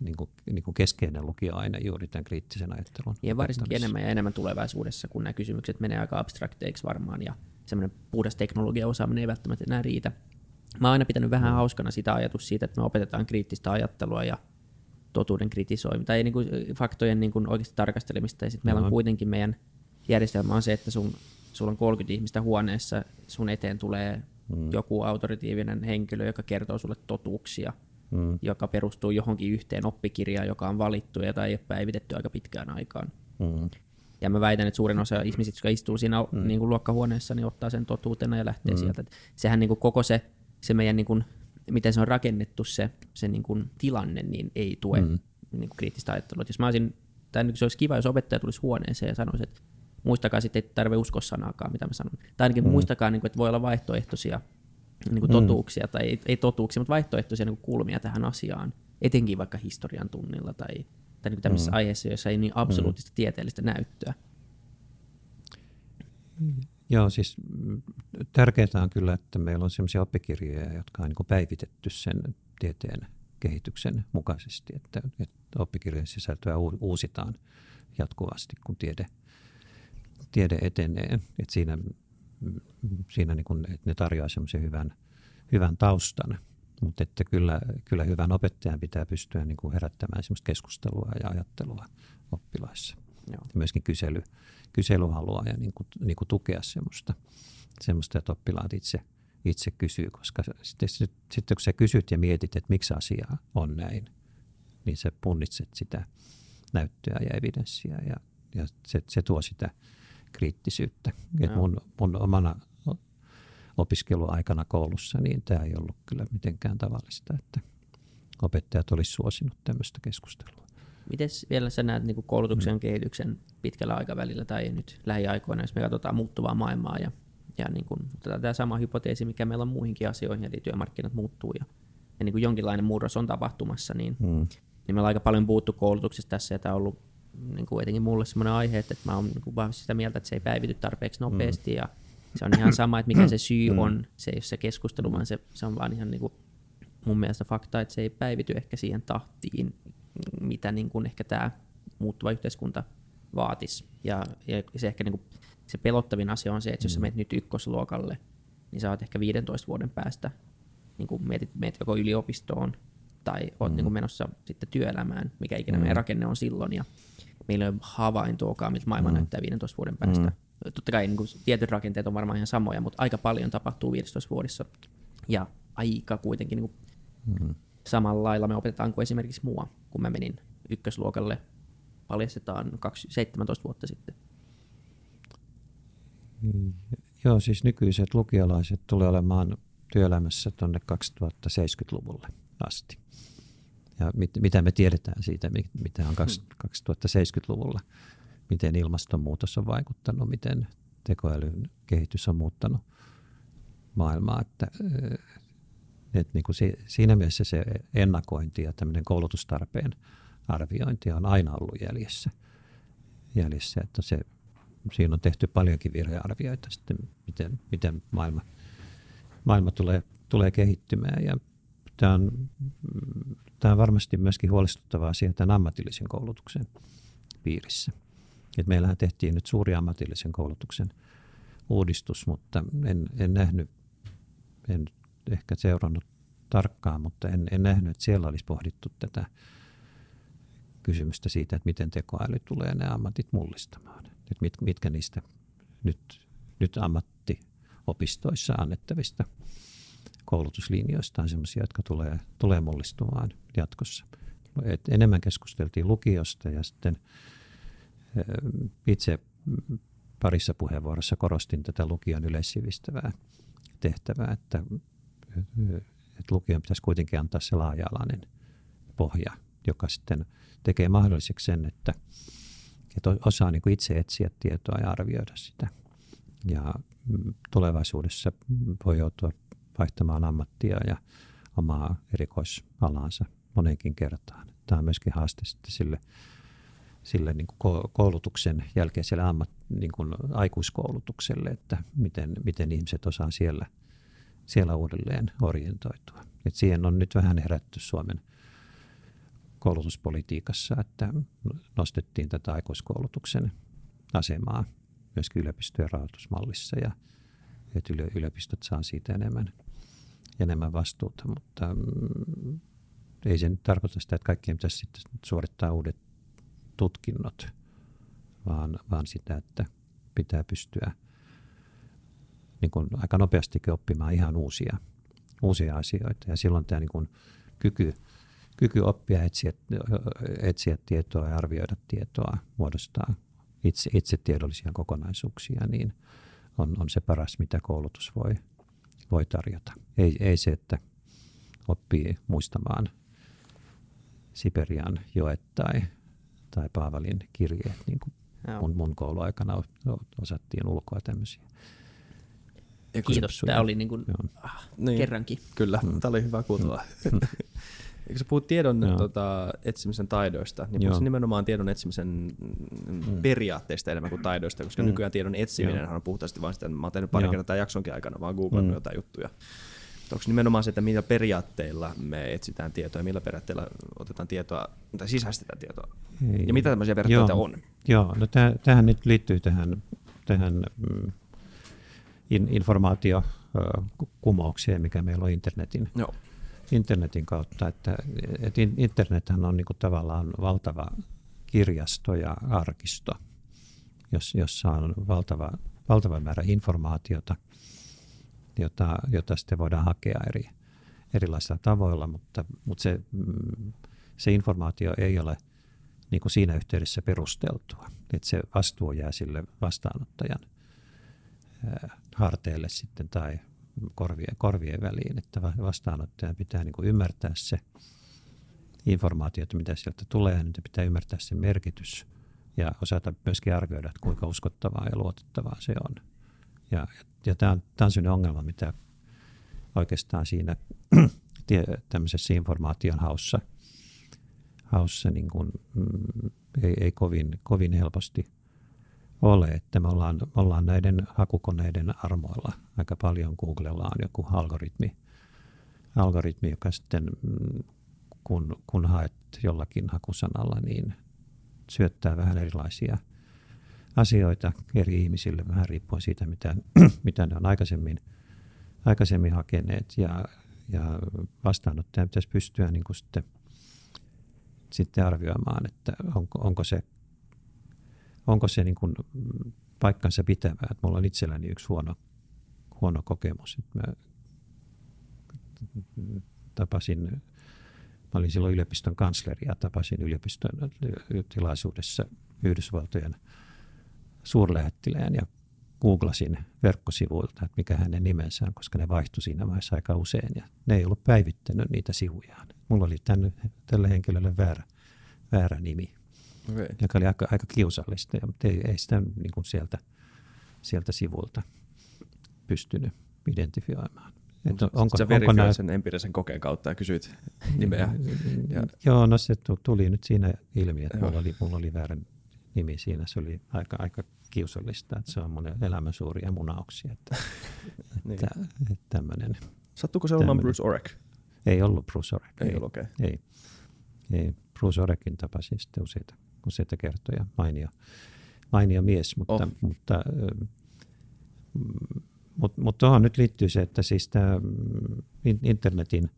niin kuin, niin kuin keskeinen lukio-aine juuri tämän kriittisen ajattelun. Ja varsinkin enemmän ja enemmän tulevaisuudessa, kun nämä kysymykset menee aika abstrakteiksi varmaan ja semmoinen puhdas teknologiaosaaminen ei välttämättä enää riitä. Mä oon aina pitänyt vähän mm. hauskana sitä ajatus siitä, että me opetetaan kriittistä ajattelua ja totuuden kritisoimista, tai niin kuin faktojen niin kuin oikeasti tarkastelemista, ja sitten meillä on kuitenkin meidän järjestelmä on se, että sun, sulla on 30 ihmistä huoneessa, sun eteen tulee mm. joku autoritiivinen henkilö, joka kertoo sulle totuuksia, mm. joka perustuu johonkin yhteen oppikirjaan, joka on valittu ja tai ei ole päivitetty aika pitkään aikaan. Mm. Ja mä väitän, että suurin osa ihmisistä, jotka istuu siinä mm. niin kuin luokkahuoneessa, niin ottaa sen totuutena ja lähtee mm. sieltä. Et sehän niin kuin koko se, se meidän, niin kuin, miten se on rakennettu se, se niin kuin tilanne, niin ei tue mm. niin kuin kriittistä ajattelua. Et jos mä olisin, tai se olisi kiva, jos opettaja tulisi huoneeseen ja sanoisi, että muistakaa sitten, että tarvitse uskoa sanaakaan, mitä mä sanon. Tai ainakin mm. muistakaa, niin kuin, että voi olla vaihtoehtoisia niin kuin totuuksia, mm. tai ei, ei totuuksia, mutta vaihtoehtoisia niin kuin kulmia tähän asiaan, etenkin vaikka historian tunnilla tai, tai niin tämmöisessä mm. aiheessa, jossa ei niin absoluuttista mm. tieteellistä näyttöä. Joo, siis tärkeää on kyllä, että meillä on sellaisia oppikirjoja, jotka on niin päivitetty sen tieteen kehityksen mukaisesti, että, että oppikirjojen sisältöä uusitaan jatkuvasti, kun tiede, tiede etenee. Että siinä siinä niin kuin, että ne tarjoaa semmoisen hyvän, hyvän taustan. Mutta että kyllä, kyllä hyvän opettajan pitää pystyä niin kuin herättämään semmoista keskustelua ja ajattelua oppilaissa. Joo. Ja myöskin kysely, kyselyhalua ja niin kuin, niin kuin tukea semmoista, semmoista, että oppilaat itse, itse kysyy, koska sitten, sitten kun sä kysyt ja mietit, että miksi asia on näin, niin sä punnitset sitä näyttöä ja evidenssiä ja, ja se, se tuo sitä kriittisyyttä. Et mun, mun omana opiskeluaikana koulussa, niin tämä ei ollut kyllä mitenkään tavallista, että opettajat olisi suosinut tämmöistä keskustelua. Miten vielä sä näet niin koulutuksen mm. kehityksen pitkällä aikavälillä tai nyt lähiaikoina, jos me katsotaan muuttuvaa maailmaa ja, ja niin kuin, tämä sama hypoteesi, mikä meillä on muihinkin asioihin, eli työmarkkinat muuttuu ja, ja niin kuin jonkinlainen murros on tapahtumassa, niin, mm. niin meillä on aika paljon puhuttu koulutuksesta tässä ja tämä on ollut niin kuin etenkin mulle semmoinen aihe, että mä oon niin vahvasti sitä mieltä, että se ei päivity tarpeeksi nopeasti mm. ja se on ihan sama, että mikä se syy mm. on. Se ei ole se keskustelu, vaan se, se on vaan ihan niin kuin mun mielestä fakta, että se ei päivity ehkä siihen tahtiin, mitä niin kuin ehkä tämä muuttuva yhteiskunta vaatisi. Ja, ja se ehkä niin kuin, se pelottavin asia on se, että jos sä mm. menet nyt ykkösluokalle, niin sä oot ehkä 15 vuoden päästä, niin kuin mietit, meet joko yliopistoon tai oot mm. niin kuin menossa sitten työelämään, mikä ikinä mm. meidän rakenne on silloin. Ja meillä ei ole havaintoakaan, miltä maailma mm. näyttää 15 vuoden päästä. Mm. Totta kai niin kuin, tietyt rakenteet on varmaan ihan samoja, mutta aika paljon tapahtuu 15 vuodessa. Ja aika kuitenkin niin kuin, mm. samalla lailla me opetetaan kuin esimerkiksi mua, kun mä menin ykkösluokalle paljastetaan 17 vuotta sitten. Mm. Joo, siis nykyiset lukialaiset tulee olemaan työelämässä tuonne 2070-luvulle asti ja mit, mitä me tiedetään siitä, mitä on 2070-luvulla, miten ilmastonmuutos on vaikuttanut, miten tekoälyn kehitys on muuttanut maailmaa. Että, että niin kuin siinä mielessä se ennakointi ja tämmöinen koulutustarpeen arviointi on aina ollut jäljessä. jäljessä että se, siinä on tehty paljonkin virhearvioita sitten, miten, miten maailma, maailma tulee, tulee kehittymään. Ja tämä on Tämä on varmasti myöskin huolestuttava asia tämän ammatillisen koulutuksen piirissä. Et meillähän tehtiin nyt suuri ammatillisen koulutuksen uudistus, mutta en, en nähnyt, en ehkä seurannut tarkkaan, mutta en, en nähnyt, että siellä olisi pohdittu tätä kysymystä siitä, että miten tekoäly tulee ne ammatit mullistamaan. Että mit, mitkä niistä nyt, nyt ammattiopistoissa annettavista koulutuslinjoista on sellaisia, jotka tulee, tulee mullistumaan jatkossa. Et enemmän keskusteltiin lukiosta ja sitten itse parissa puheenvuorossa korostin tätä lukion yleissivistävää tehtävää, että, että lukion pitäisi kuitenkin antaa se laaja-alainen pohja, joka sitten tekee mahdolliseksi sen, että, että osaa niin kuin itse etsiä tietoa ja arvioida sitä. Ja tulevaisuudessa voi joutua vaihtamaan ammattia ja omaa erikoisalaansa moneenkin kertaan. Tämä on myöskin haaste sille, sille niin kuin koulutuksen jälkeiselle ammat, niin kuin aikuiskoulutukselle, että miten, miten ihmiset osaa siellä, siellä uudelleen orientoitua. Et siihen on nyt vähän herätty Suomen koulutuspolitiikassa, että nostettiin tätä aikuiskoulutuksen asemaa myöskin yliopistojen rahoitusmallissa ja että yliopistot saa siitä enemmän, enemmän vastuuta, mutta mm, ei se nyt tarkoita sitä, että kaikkien pitäisi sitten suorittaa uudet tutkinnot, vaan, vaan sitä, että pitää pystyä niin kuin aika nopeastikin oppimaan ihan uusia, uusia asioita. Ja silloin tämä niin kuin kyky, kyky oppia, etsiä, etsiä tietoa ja arvioida tietoa, muodostaa itse, itse tiedollisia kokonaisuuksia, niin on, on se paras, mitä koulutus voi, voi tarjota. Ei, ei se, että oppii muistamaan Siperian joet tai, tai Paavalin kirjeet, niin kuin mun, mun kouluaikana osattiin ulkoa tämmöisiä. Kiitos, tämä oli niin kuin, ah, niin, kerrankin. Kyllä, mm. tämä oli hyvä kuultavaa. Mm. Eikö sä puhut tiedon tota, etsimisen taidoista, niin puhut nimenomaan tiedon etsimisen mm. periaatteista enemmän kuin taidoista, koska mm. nykyään tiedon etsiminen on puhtaasti vain sitä, että mä oon tehnyt pari kertaa tämän jaksonkin aikana, vaan googlannut mm. jotain juttuja. Onko nimenomaan se, että millä periaatteilla me etsitään tietoa ja millä periaatteilla otetaan tietoa tai sisäistetään tietoa? Ei. Ja mitä tämmöisiä periaatteita Joo. on? Joo, no tämähän nyt liittyy tähän, tähän mm, in, informaatiokumoukseen, mikä meillä on internetin Joo internetin kautta, että, että internethän on niin kuin tavallaan valtava kirjasto ja arkisto, jossa on valtava, valtava määrä informaatiota, jota, jota sitten voidaan hakea eri, erilaisilla tavoilla, mutta, mutta se, mm, se informaatio ei ole niin kuin siinä yhteydessä perusteltua. Että se vastuu jää sille vastaanottajan harteille sitten tai korvien, korvien väliin, että vastaanottajan pitää niin kuin ymmärtää se informaatio, että mitä sieltä tulee, niin pitää ymmärtää sen merkitys ja osata myöskin arvioida, että kuinka uskottavaa ja luotettavaa se on. Ja, ja tämä on, on sellainen ongelma, mitä oikeastaan siinä tämmöisessä informaation haussa, haussa niin kuin, mm, ei, ei kovin, kovin helposti ole, että me ollaan, me ollaan näiden hakukoneiden armoilla. Aika paljon Googlella on joku algoritmi, algoritmi joka sitten mm, kun, kun haet jollakin hakusanalla, niin syöttää vähän erilaisia asioita eri ihmisille, vähän riippuen siitä, mitä, mitä ne on aikaisemmin, aikaisemmin hakeneet. Ja, ja vastaanottaja pitäisi pystyä niin kuin sitten, sitten arvioimaan, että onko, onko se onko se niin kuin paikkansa pitävää. Että mulla on itselläni yksi huono, huono kokemus. Että mä tapasin, mä olin silloin yliopiston kansleri ja tapasin yliopiston tilaisuudessa Yhdysvaltojen suurlähettilään ja googlasin verkkosivuilta, että mikä hänen nimensä on, koska ne vaihtui siinä vaiheessa aika usein ja ne ei ollut päivittänyt niitä sivujaan. Mulla oli tänne, tälle henkilölle väärä, väärä nimi. Okay. Joka oli aika, aika kiusallista, ja, mutta ei, ei sitä niin kuin sieltä, sieltä sivulta pystynyt identifioimaan. Että onko, sä onko nää... sen empiirisen kokeen kautta ja kysyit nimeä. Ja... Joo, no se tuli nyt siinä ilmi, että mulla oli, mulla oli väärä nimi siinä. Se oli aika, aika kiusallista, että se on mun elämän suuria munauksia. Että, niin. että, että tämmönen, Sattuuko se olemaan Bruce Orek? Ei ollut Bruce Orek. Ei, ei ollut, okay. ei. ei. Bruce Orekin tapasin sitten useita useita kertoja. Mainio, mainio mies, mutta, oh. mutta, mutta, mutta tuohon nyt liittyy se, että siis tämä internetin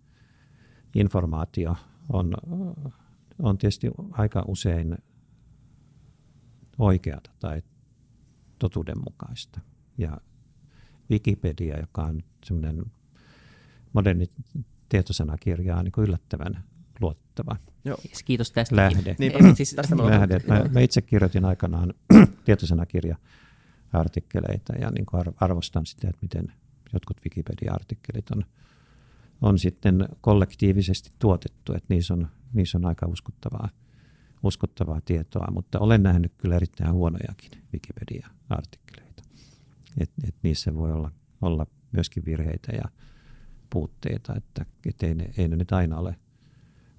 informaatio on, on tietysti aika usein oikeata tai totuudenmukaista. Ja Wikipedia, joka on semmoinen moderni tietosanakirja, on niin yllättävän luottava. Joo. Kiitos tästä. Lähde. Niin, siis tästä mä, lähde. Mä, mä itse kirjoitin aikanaan tietosanakirja artikkeleita ja niin kuin arvostan sitä, että miten jotkut Wikipedia-artikkelit on, on sitten kollektiivisesti tuotettu, että niissä on, niissä on aika uskottavaa, uskottavaa tietoa, mutta olen nähnyt kyllä erittäin huonojakin Wikipedia-artikkeleita. Et, et niissä voi olla, olla myöskin virheitä ja puutteita, että, että ei, ne, ei ne nyt aina ole,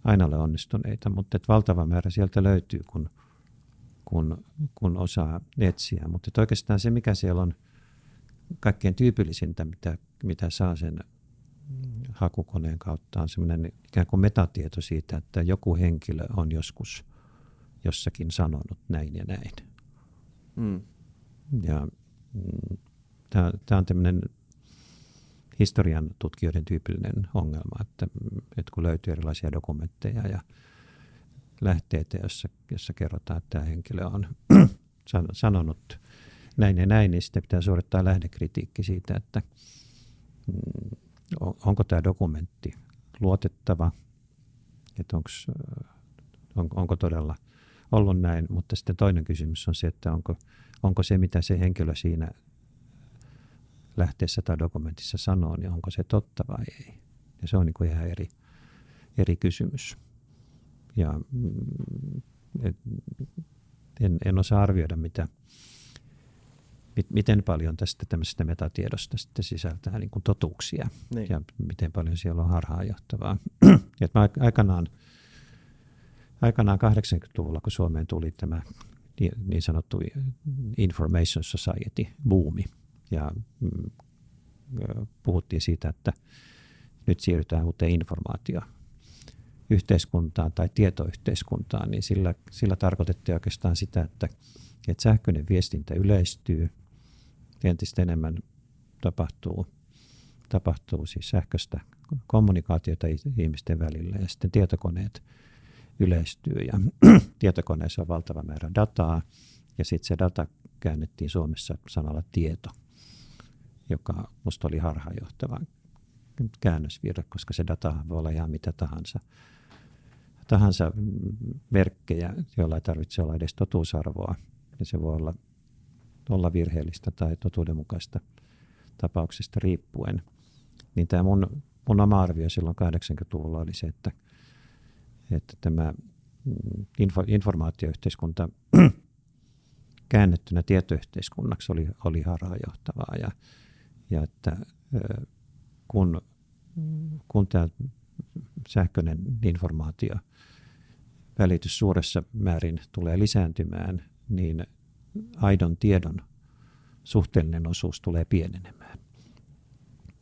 aina ole onnistuneita, mutta että valtava määrä sieltä löytyy, kun, kun, kun osaa etsiä. Mutta oikeastaan se, mikä siellä on kaikkein tyypillisintä, mitä, mitä saa sen hakukoneen kautta, on semmoinen ikään kuin metatieto siitä, että joku henkilö on joskus jossakin sanonut näin ja näin. Mm. Ja mm, tämä on tämmöinen historian tutkijoiden tyypillinen ongelma, että, että kun löytyy erilaisia dokumentteja ja lähteitä, jossa, jossa kerrotaan, että tämä henkilö on sanonut näin ja näin, niin sitten pitää suorittaa lähdekritiikki siitä, että mm, onko tämä dokumentti luotettava, että onks, on, onko todella ollut näin, mutta sitten toinen kysymys on se, että onko, onko se, mitä se henkilö siinä lähteessä tai dokumentissa sanoo, niin onko se totta vai ei. Ja se on niin kuin ihan eri, eri kysymys. Ja mm, et, en, en osaa arvioida, mitä, mit, miten paljon tästä tämmöisestä metatiedosta sitten sisältää niin kuin totuuksia niin. ja miten paljon siellä on harhaanjohtavaa. Et mä aikanaan, aikanaan 80-luvulla, kun Suomeen tuli tämä niin sanottu Information Society-buumi, ja mm, puhuttiin siitä, että nyt siirrytään uuteen informaatio yhteiskuntaan tai tietoyhteiskuntaan, niin sillä, sillä tarkoitettiin oikeastaan sitä, että, että sähköinen viestintä yleistyy, entistä enemmän tapahtuu, tapahtuu siis sähköistä kommunikaatiota ihmisten välillä ja sitten tietokoneet yleistyy. Ja tietokoneessa on valtava määrä dataa ja sitten se data käännettiin Suomessa sanalla tieto joka minusta oli harhaanjohtava käännösvirhe, koska se data voi olla ihan mitä tahansa, tahansa merkkejä, joilla ei tarvitse olla edes totuusarvoa. Ja se voi olla, olla virheellistä tai totuudenmukaista tapauksesta riippuen. Niin tämä mun, mun oma arvio silloin 80-luvulla oli se, että, että tämä info, informaatioyhteiskunta käännettynä tietoyhteiskunnaksi oli, oli harhaanjohtavaa. Ja, ja että kun, kun tämä sähköinen informaatio välitys suuressa määrin tulee lisääntymään, niin aidon tiedon suhteellinen osuus tulee pienenemään.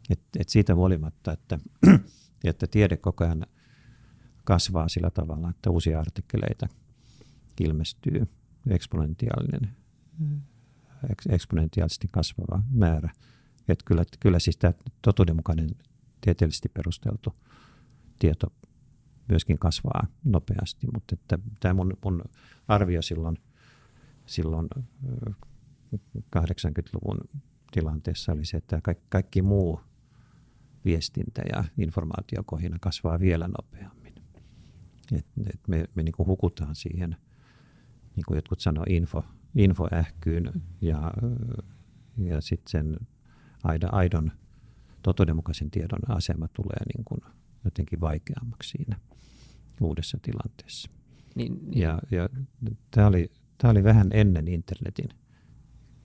Et, et siitä huolimatta, että, että tiede koko ajan kasvaa sillä tavalla, että uusia artikkeleita ilmestyy eksponentiaalinen, eksponentiaalisesti kasvava määrä – että kyllä, kyllä siis tämä totuudenmukainen tieteellisesti perusteltu tieto myöskin kasvaa nopeasti, mutta että tämä mun, mun arvio silloin, silloin 80-luvun tilanteessa oli se, että kaikki, kaikki muu viestintä ja informaatiokohina kasvaa vielä nopeammin. Et, et me me niin hukutaan siihen, niin kuin jotkut sanoo, info, infoähkyyn ja, ja sitten sen aidon totuudenmukaisen tiedon asema tulee niin kuin jotenkin vaikeammaksi siinä uudessa tilanteessa. Niin, niin. Ja, ja tämä oli, tämä oli vähän ennen internetin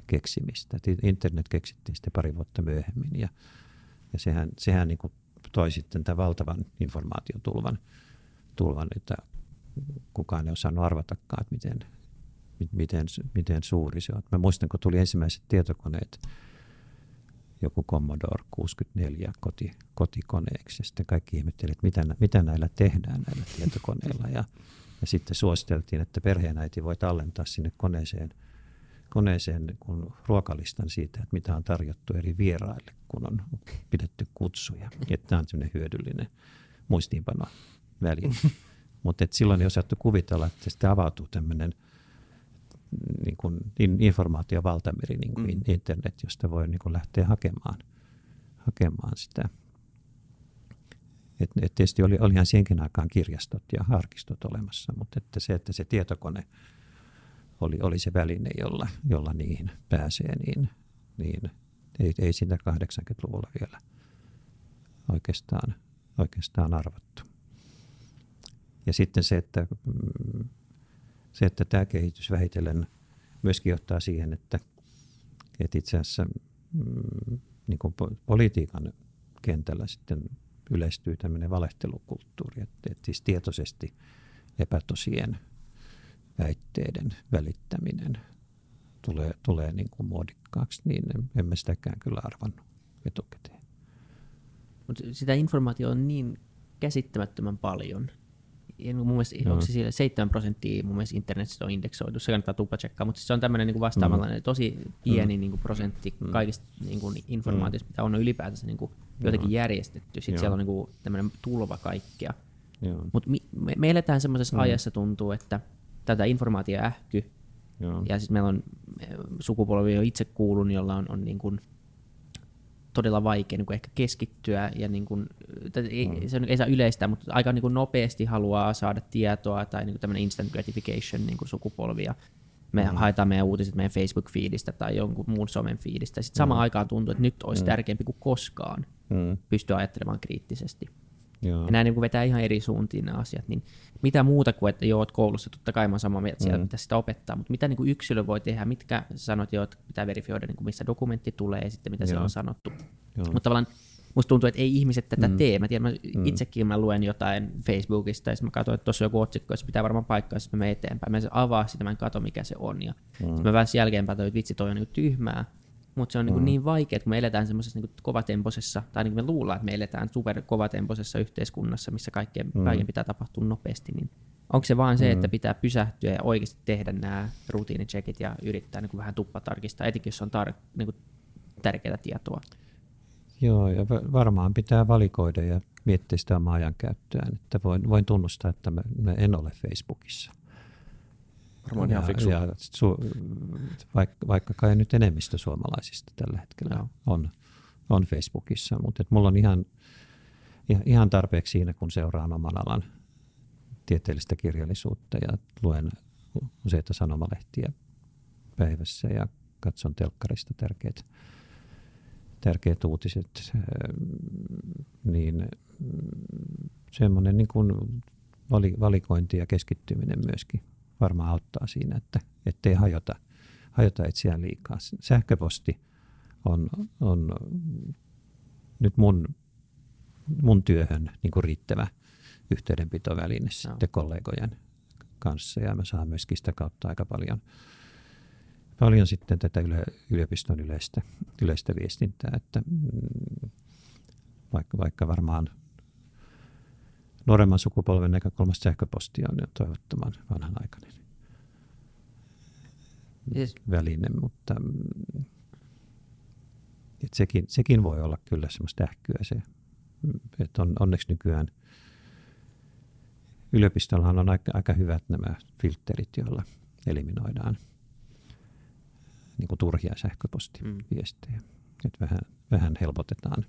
keksimistä. Internet keksittiin sitten pari vuotta myöhemmin ja, ja sehän, sehän niin kuin toi sitten tämän valtavan informaatiotulvan, tulvan, että kukaan ei osannut arvatakaan, että miten, miten, miten suuri se on. Mä muistan, kun tuli ensimmäiset tietokoneet joku Commodore 64 koti, kotikoneeksi. Ja sitten kaikki ihmettelivät, että mitä, mitä näillä tehdään näillä tietokoneilla. Ja, ja sitten suositeltiin, että perheenäiti voi tallentaa sinne koneeseen, koneeseen kun ruokalistan siitä, että mitä on tarjottu eri vieraille, kun on pidetty kutsuja. Että tämä on sellainen hyödyllinen muistiinpano väline. Mutta silloin ei osattu kuvitella, että sitten avautuu tämmöinen – niin kuin informaatiovaltameri, niin kuin mm. internet, josta voi niin kuin lähteä hakemaan, hakemaan sitä. Et, et tietysti oli, olihan siihenkin aikaan kirjastot ja arkistot olemassa, mutta että se, että se tietokone oli, oli se väline, jolla, jolla niihin pääsee, niin, niin ei, ei sitä 80-luvulla vielä oikeastaan, oikeastaan arvattu. Ja sitten se, että mm, se, että tämä kehitys vähitellen myöskin johtaa siihen, että, että itse asiassa mm, niin kuin politiikan kentällä sitten yleistyy tämmöinen valehtelukulttuuri, että, että siis tietoisesti epätosien väitteiden välittäminen tulee, tulee niin kuin muodikkaaksi, niin emme sitäkään kyllä arvannut etukäteen. Mutta sitä informaatiota on niin käsittämättömän paljon. Ja mun mielestä, no. onko se siellä 7 prosenttia mun mielestä internetissä on indeksoitu, se kannattaa tupla tsekkaa, mutta siis se on tämmöinen niin vastaavanlainen, mm. tosi pieni mm. niin kuin prosentti mm. kaikista niin kuin informaatiosta, mm. mitä on ylipäätänsä niin kuin jotenkin järjestetty. Sitten Joo. siellä on niin kuin tämmöinen tulva kaikkea. Mutta me, me eletään semmoisessa mm. ajassa tuntuu, että tätä informaatioähky, Joo. ja sitten meillä on sukupolvi jo itse kuulun, jolla on, on niin kuin todella vaikea niin kuin ehkä keskittyä ja niin kuin, ei, mm. se ei saa yleistää, mutta aika niin kuin nopeasti haluaa saada tietoa tai niin kuin tämmöinen instant gratification niin kuin sukupolvia. Me mm. haetaan meidän uutiset meidän Facebook-fiidistä tai jonkun muun somen fiidistä. Sitten samaan mm. aikaan tuntuu, että nyt olisi mm. tärkeämpi kuin koskaan mm. pystyä ajattelemaan kriittisesti. Joo. Ja nämä niin vetää ihan eri suuntiin nämä asiat. Niin mitä muuta kuin, että joo, oot koulussa, totta kai mä samaa mieltä siellä, mm. mitä sitä opettaa, mutta mitä niin kuin yksilö voi tehdä, mitkä sanot jo, että pitää verifioida, niin kuin missä dokumentti tulee ja sitten mitä joo. siellä on sanottu. Joo. Mutta tavallaan musta tuntuu, että ei ihmiset tätä mm. tee. Mä tiedän, mä mm. itsekin mä luen jotain Facebookista ja sitten mä katsoin, että tuossa on joku otsikko, jos pitää varmaan paikkaa, sitten mä menen eteenpäin. Mä avaa sitä, mä en katso mikä se on. Ja mm. sitten mä vähän jälkeenpäin että vitsi, toi on niin tyhmää mutta se on niin, mm. niin vaikea, kun me eletään semmoisessa niin kovatemposessa, tai niin me luullaan, että me eletään super kovatemposessa yhteiskunnassa, missä kaikkeen, mm. kaiken pitää tapahtua nopeasti, niin onko se vaan se, mm. että pitää pysähtyä ja oikeasti tehdä nämä rutiinicheckit ja yrittää niin kuin vähän tuppatarkistaa, etenkin jos on tar- niin kuin tärkeää tietoa? Joo, ja varmaan pitää valikoida ja miettiä sitä omaa ajankäyttöään. Että voin, voin tunnustaa, että mä, mä en ole Facebookissa – Varmaan ihan fiksu. Ja su, vaikka, vaikka kai nyt enemmistö suomalaisista tällä hetkellä Joo. on, on Facebookissa, mutta et mulla on ihan, ihan tarpeeksi siinä, kun seuraan oman alan tieteellistä kirjallisuutta ja luen useita sanomalehtiä päivässä ja katson telkkarista tärkeät, tärkeät uutiset, niin semmoinen niin kuin valikointi ja keskittyminen myöskin varmaan auttaa siinä, että ettei hajota, hajota itseään liikaa. Sähköposti on, on nyt mun, mun työhön niin kuin riittävä yhteydenpitoväline sitten kollegojen kanssa ja mä saan myöskin sitä kautta aika paljon, paljon sitten tätä yle, yliopiston yleistä, yleistä viestintää, että mm, vaikka, vaikka varmaan nuoremman sukupolven näkökulmasta sähköposti on toivottoman vanhanaikainen yes. väline, mutta mm, et sekin, sekin voi olla kyllä semmoista ähkyä se, että on, onneksi nykyään yliopistollahan on aika, aika hyvät nämä filterit, joilla eliminoidaan niin kuin turhia sähköpostiviestejä. Mm. Että vähän, vähän helpotetaan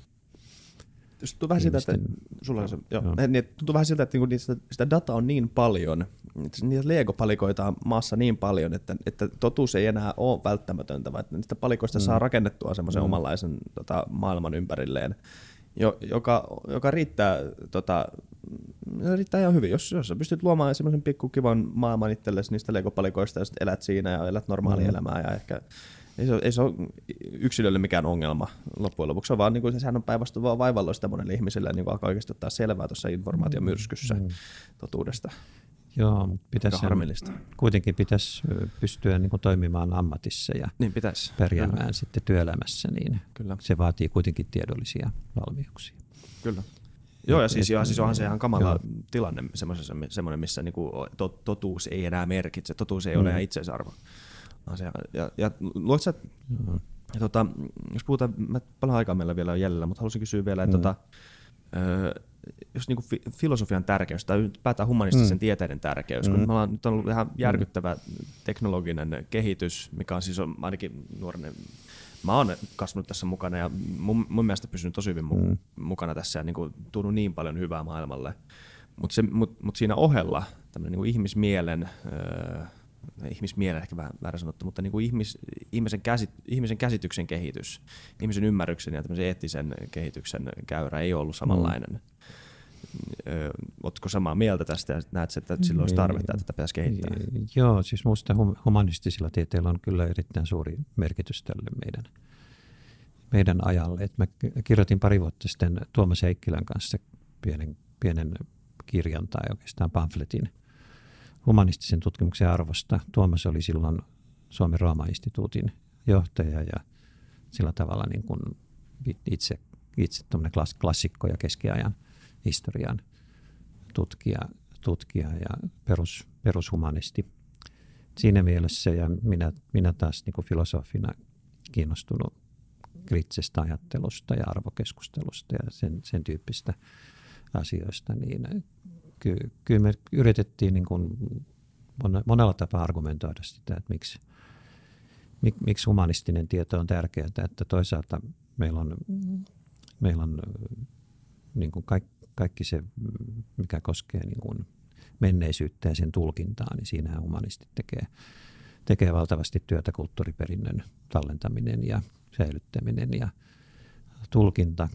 tuntuu vähän siltä, että, sulla on se, joo, joo. Niin, tuntuu vähän siltä, että niinku sitä, sitä dataa on niin paljon, että niitä Lego-palikoita on maassa niin paljon, että, että totuus ei enää ole välttämätöntä, vaan että niistä palikoista mm. saa rakennettua semmoisen mm. omanlaisen tota, maailman ympärilleen, jo, joka, joka riittää, tota, riittää ihan hyvin. Jos, jos sä pystyt luomaan semmoisen pikkukivan maailman itsellesi niistä Lego-palikoista ja elät siinä ja elät normaalia mm. elämää ja ehkä ei se, ole, ei se ole yksilölle mikään ongelma loppujen lopuksi, on vaan niin kuin, sehän on päinvastoin vaivalloista monelle ihmiselle niin kuin alkaa oikeasti ottaa selvää tuossa informaatiomyrskyssä mm. totuudesta. Joo, mutta pitäisi harmillista. kuitenkin pitäisi pystyä niin kuin toimimaan ammatissa ja niin pitäisi. pärjäämään Kyllä. sitten työelämässä, niin Kyllä. se vaatii kuitenkin tiedollisia valmiuksia. Kyllä. Joo, ja siis, ja siis onhan se ihan kamala joo. tilanne, semmoinen, missä niinku totuus ei enää merkitse, totuus ei mm. ole enää itseisarvo asia. Ja, ja luot sä, mm. ja tota, jos puhutaan, mä paljon aikaa meillä vielä on jäljellä, mutta haluaisin kysyä vielä, että mm. tota, jos niin fi- filosofian tärkeys tai ylipäätään humanistisen mm. tieteiden tärkeys, kun mm. me ollaan, nyt on ollut ihan järkyttävä teknologinen kehitys, mikä on siis on ainakin nuorinen mä oon kasvanut tässä mukana ja mun, mun mielestä pysynyt tosi hyvin mu- mm. mukana tässä ja niin kuin, tuonut niin paljon hyvää maailmalle. Mutta mut, mut siinä ohella tämmöinen niin ihmismielen öö, ihmismielen ehkä vähän väärä sanottu, mutta niin kuin ihmis, ihmisen, käsit, ihmisen käsityksen kehitys, ihmisen ymmärryksen ja eettisen kehityksen käyrä ei ollut samanlainen. Mm. Oletko samaa mieltä tästä ja näet, että sillä olisi tarvetta, että tätä pitäisi kehittää? Joo, siis minusta humanistisilla tieteillä on kyllä erittäin suuri merkitys tälle meidän meidän ajalle. Et mä kirjoitin pari vuotta sitten Tuomas Heikkilän kanssa pienen, pienen kirjan tai oikeastaan pamfletin humanistisen tutkimuksen arvosta. Tuomas oli silloin Suomen Rooma-instituutin johtaja ja sillä tavalla niin kuin itse, itse klassikko ja keskiajan historian tutkija, tutkija ja perus, perushumanisti. Siinä mielessä ja minä, minä taas niin kuin filosofina kiinnostunut kriittisestä ajattelusta ja arvokeskustelusta ja sen, sen tyyppistä asioista, niin ky, kyllä me yritettiin niin kuin monella tapaa argumentoida sitä, että miksi, mik, miksi humanistinen tieto on tärkeää, että toisaalta meillä on, meillä on niin kuin kaikki, kaikki se, mikä koskee niin kuin menneisyyttä ja sen tulkintaa, niin siinä humanistit tekee, tekee valtavasti työtä kulttuuriperinnön tallentaminen ja säilyttäminen ja tulkinta.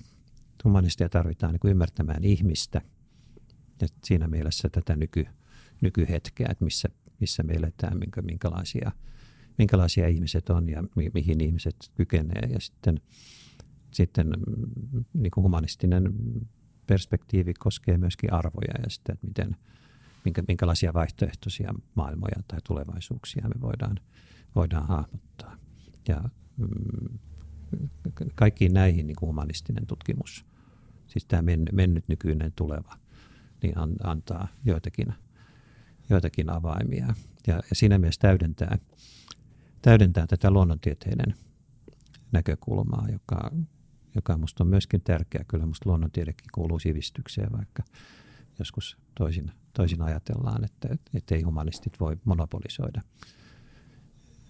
Humanistia tarvitaan niin kuin ymmärtämään ihmistä ja siinä mielessä tätä nyky, nykyhetkeä, että missä, missä me eletään, minkä, minkälaisia, minkälaisia ihmiset on ja mi, mihin ihmiset kykenee. Ja sitten, sitten niin kuin humanistinen perspektiivi koskee myöskin arvoja ja sitä, että miten, minkä, minkälaisia vaihtoehtoisia maailmoja tai tulevaisuuksia me voidaan, voidaan hahmottaa. Ja mm, kaikkiin näihin niin kuin humanistinen tutkimus, siis tämä men, mennyt, nykyinen, tuleva, niin an, antaa joitakin, joitakin avaimia. Ja, ja siinä mielessä täydentää, täydentää tätä luonnontieteiden näkökulmaa, joka, joka minusta on myöskin tärkeä. Kyllä minusta luonnontiedekin kuuluu sivistykseen, vaikka joskus toisin, toisin ajatellaan, että, että ei humanistit voi monopolisoida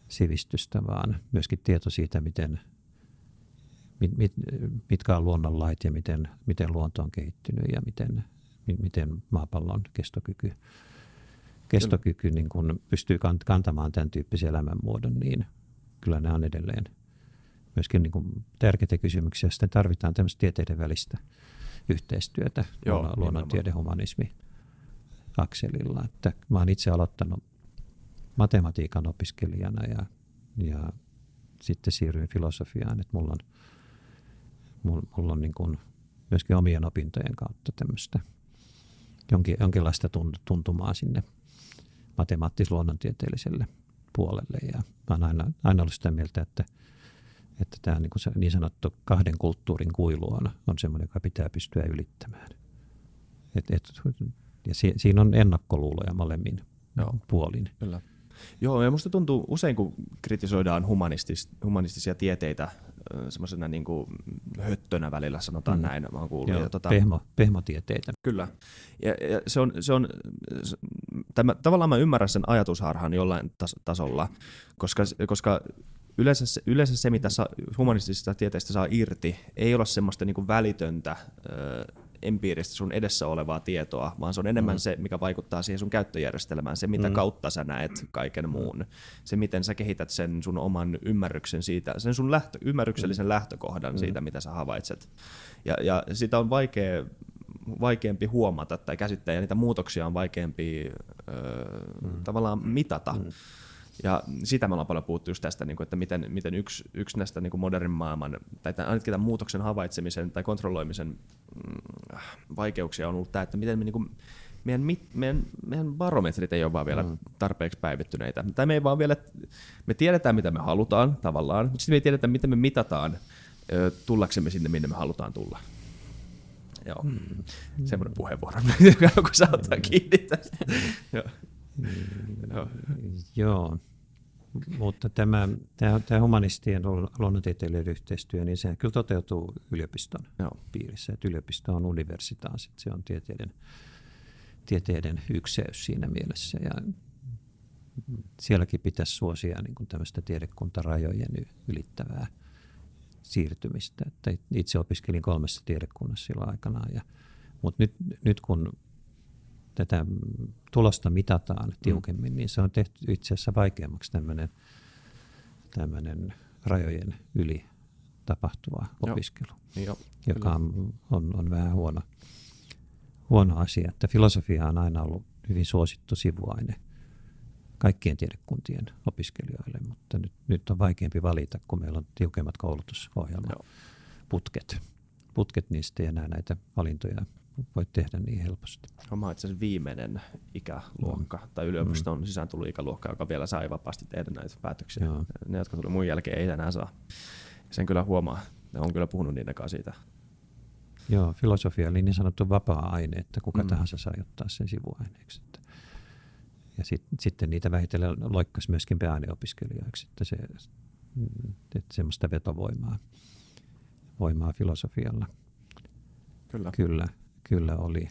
sivistystä, vaan myöskin tieto siitä, miten, mit, mit, mitkä on luonnonlait ja miten, miten luonto on kehittynyt ja miten, miten maapallon kestokyky, kestokyky niin kun pystyy kantamaan tämän tyyppisen elämänmuodon, niin kyllä ne on edelleen myöskin niin kuin tärkeitä kysymyksiä. Sitten tarvitaan tämmöistä tieteiden välistä yhteistyötä Joo, luonnontiede, humanismi akselilla. Että mä oon itse aloittanut matematiikan opiskelijana ja, ja sitten siirryin filosofiaan, että mulla on, mulla on niin kuin myöskin omien opintojen kautta tämmöistä jonkin, jonkinlaista tuntumaa sinne matemaattis-luonnontieteelliselle puolelle. Ja mä oon aina, aina ollut sitä mieltä, että, että tämä niin, kuin se niin sanottu kahden kulttuurin kuilu on, on semmoinen, joka pitää pystyä ylittämään. Et, et, ja si, siinä on ennakkoluuloja molemmin Joo. puolin. Kyllä. Joo, ja musta tuntuu usein, kun kritisoidaan humanistis, humanistisia tieteitä semmoisena niin kuin höttönä välillä, sanotaan mm. näin, mä oon kuullut. Joo, ja, tota, pehmo, pehmotieteitä. Kyllä. Ja, ja se on, se on se, tämä, tavallaan mä ymmärrän sen ajatusharhan jollain tas, tasolla, koska, koska yleensä se, yleensä se, mitä sa, humanistisista tieteistä saa irti, ei ole semmoista niin kuin välitöntä empiiristä sun edessä olevaa tietoa, vaan se on enemmän mm. se, mikä vaikuttaa siihen sun käyttöjärjestelmään, se mitä mm. kautta sä näet kaiken muun, se miten sä kehität sen sun oman ymmärryksen siitä, sen sun lähtö, ymmärryksellisen mm. lähtökohdan mm. siitä, mitä sä havaitset. Ja, ja sitä on vaikea vaikeampi huomata tai käsittää, ja niitä muutoksia on vaikeampi öö, mm. tavallaan mitata. Mm. Ja sitä me ollaan paljon puhuttu just tästä, niin että miten, miten yksi, yksi näistä niin modernin maailman, tai ainakin tämän muutoksen havaitsemisen tai kontrolloimisen mm, vaikeuksia on ollut tämä, että miten me niin kuin, meidän, meidän, meidän barometrit ei ole vaan vielä mm. tarpeeksi päivittyneitä. Tai me ei vaan vielä, me tiedetään mitä me halutaan tavallaan, mutta sitten me ei tiedetä miten me mitataan tullaksemme sinne, minne me halutaan tulla. Joo, mm. semmoinen puheenvuoro, kun saa ottaa kiinni tästä. Joo. Joo. Mutta tämä, tämä, tämä humanistien luonnontieteilijöiden yhteistyö, niin se kyllä toteutuu yliopiston Joo. piirissä. Että yliopisto on universitaas, se on tieteiden, tieteiden ykseys siinä mielessä. Ja sielläkin pitäisi suosia niin kuin tämmöistä tiedekuntarajojen ylittävää siirtymistä. Että itse opiskelin kolmessa tiedekunnassa silloin aikanaan. Ja, mutta nyt, nyt kun tätä tulosta mitataan mm. tiukemmin, mm. niin se on tehty itse asiassa vaikeammaksi tämmöinen, tämmöinen rajojen yli tapahtuva Joo. opiskelu, Joo, joka on, on, on vähän huono, huono asia. Että filosofia on aina ollut hyvin suosittu sivuaine kaikkien tiedekuntien opiskelijoille, mutta nyt, nyt on vaikeampi valita, kun meillä on tiukemmat koulutusohjelmat, putket. Putket, niistä ei enää näitä valintoja voi tehdä niin helposti. Mä itse asiassa viimeinen ikäluokka, mm. tai yliopiston mm. sisään tullut ikäluokka, joka vielä sai vapaasti tehdä näitä päätöksiä. Joo. Ne, jotka tuli mun jälkeen, ei enää saa. Sen kyllä huomaa. Ne on kyllä puhunut niiden kanssa siitä. Joo, filosofia oli niin sanottu vapaa-aine, että kuka mm. tahansa saa ottaa sen sivuaineeksi. Ja sit, sitten niitä vähitellen loikkasi myöskin pääaineopiskelijoiksi, että, se, että semmoista vetovoimaa voimaa filosofialla. Kyllä. Kyllä, kyllä oli.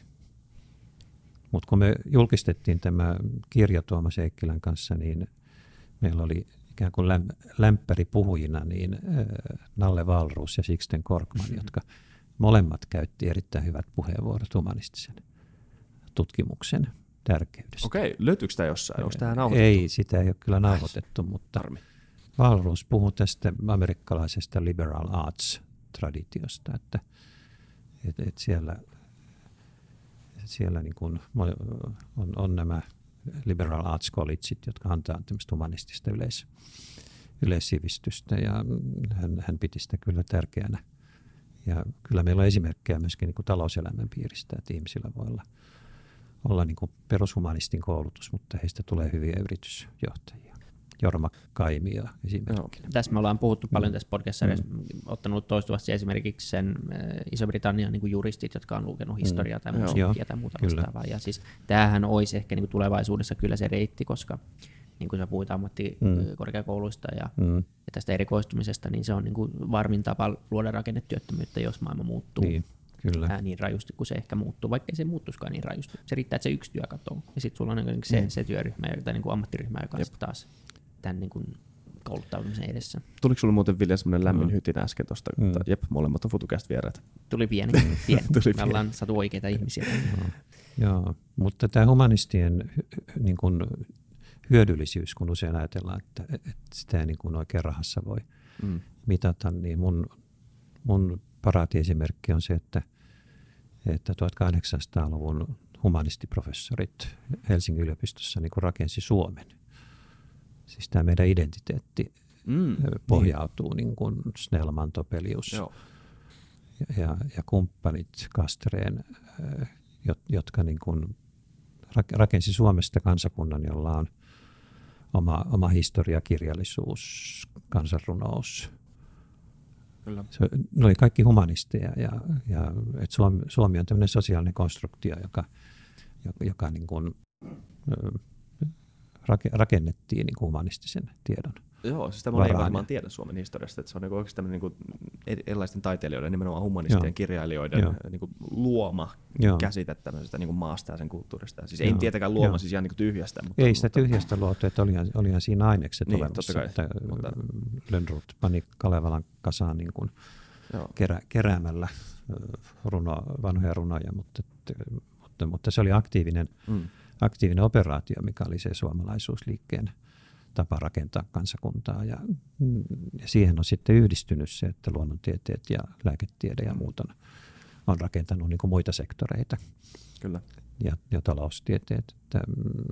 Mutta kun me julkistettiin tämä kirja Tuomas Eikkilän kanssa, niin meillä oli ikään kuin lämpäri puhujina niin Nalle Valruus ja Sixten Korkman, mm-hmm. jotka molemmat käytti erittäin hyvät puheenvuorot humanistisen tutkimuksen tärkeydestä. Okei, löytyykö tämä jossain? Onko tämä nauhoitettu? Ei, sitä ei ole kyllä nauhoitettu, mutta Harmi. Valruus puhui tästä amerikkalaisesta liberal arts-traditiosta, että, että, että siellä, siellä niin kuin on, on nämä liberal arts collegeit, jotka antaa tämmöistä humanistista yleis, yleissivistystä ja hän, hän piti sitä kyllä tärkeänä. Ja kyllä meillä on esimerkkejä myöskin niin kuin talouselämän piiristä, että ihmisillä voi olla – olla niin kuin perushumanistin koulutus, mutta heistä tulee hyviä yritysjohtajia. Jorma Kaimia esimerkkinä. No, tässä me ollaan puhuttu paljon mm. tässä podcastissa, mm. ottanut toistuvasti esimerkiksi sen äh, Iso-Britannian niin juristit, jotka on lukenut mm. historiaa tai musiikkia tai muuta kyllä. vastaavaa. Ja siis tämähän olisi ehkä niin kuin tulevaisuudessa kyllä se reitti, koska niin kuin sä puhuit ammattikorkeakouluista mm. ja, mm. ja tästä erikoistumisesta, niin se on niin kuin varmin tapa luoda rakennetyöttömyyttä, jos maailma muuttuu. Niin. Kyllä. Ää, niin rajusti kuin se ehkä muuttuu, vaikka ei se muuttuisikaan niin rajusti. Se riittää, että se yksi työ katoo. Ja sitten sulla on niin se, mm. se työryhmä tai niin kuin ammattiryhmä, joka on taas tämän niin kuin kouluttautumisen edessä. Tuliko sulla muuten Vilja semmoinen lämmin mm. hytin äsken tuosta? Mm. Jep, molemmat on FutuCast vieraat. Tuli pieni. pieni. Tuli Me ollaan saatu oikeita ihmisiä. No. Joo, mutta tämä humanistien niin kuin, hyödyllisyys, kun usein ajatellaan, että, että sitä ei niin kuin oikein rahassa voi mm. mitata, niin mun, mun paraatiesimerkki on se, että, että 1800-luvun humanistiprofessorit Helsingin yliopistossa niin rakensi Suomen. Siis tämä meidän identiteetti mm, pohjautuu niin. Niin kuin Snellman, Topelius Joo. ja, ja kumppanit Kastreen, jotka niin kuin rakensi Suomesta kansakunnan, jolla on oma, oma historia, kirjallisuus, kansanrunous, Kyllä. Se, ne oli kaikki humanisteja ja, ja et Suomi, Suomi on tämmöinen sosiaalinen konstruktio, joka, joka, joka niin kuin, rakennettiin niin kuin humanistisen tiedon Joo, siis tämä ei varmaan tiedä Suomen historiasta, että se on niin oikeastaan niin kuin erilaisten taiteilijoiden, nimenomaan humanistien, Joo. kirjailijoiden Joo. Niin kuin luoma Joo. käsite tämmöisestä niin kuin maasta ja sen kulttuurista. Siis Joo. ei tietenkään luoma Joo. siis ihan niin kuin tyhjästä. Mutta, ei sitä mutta, tyhjästä luotu, että olihan, olihan siinä ainekset niin, olemassa. Kai, että mutta... Lönnrot pani Kalevalan kasaan niin kuin kerä, keräämällä runo, vanhoja runoja, mutta, mutta, mutta se oli aktiivinen, mm. Aktiivinen operaatio, mikä oli se suomalaisuusliikkeen tapa rakentaa kansakuntaa. Ja, ja siihen on sitten yhdistynyt se, että luonnontieteet ja lääketiede ja muut on, on rakentanut niin kuin muita sektoreita. Kyllä. Ja, ja taloustieteet. Että,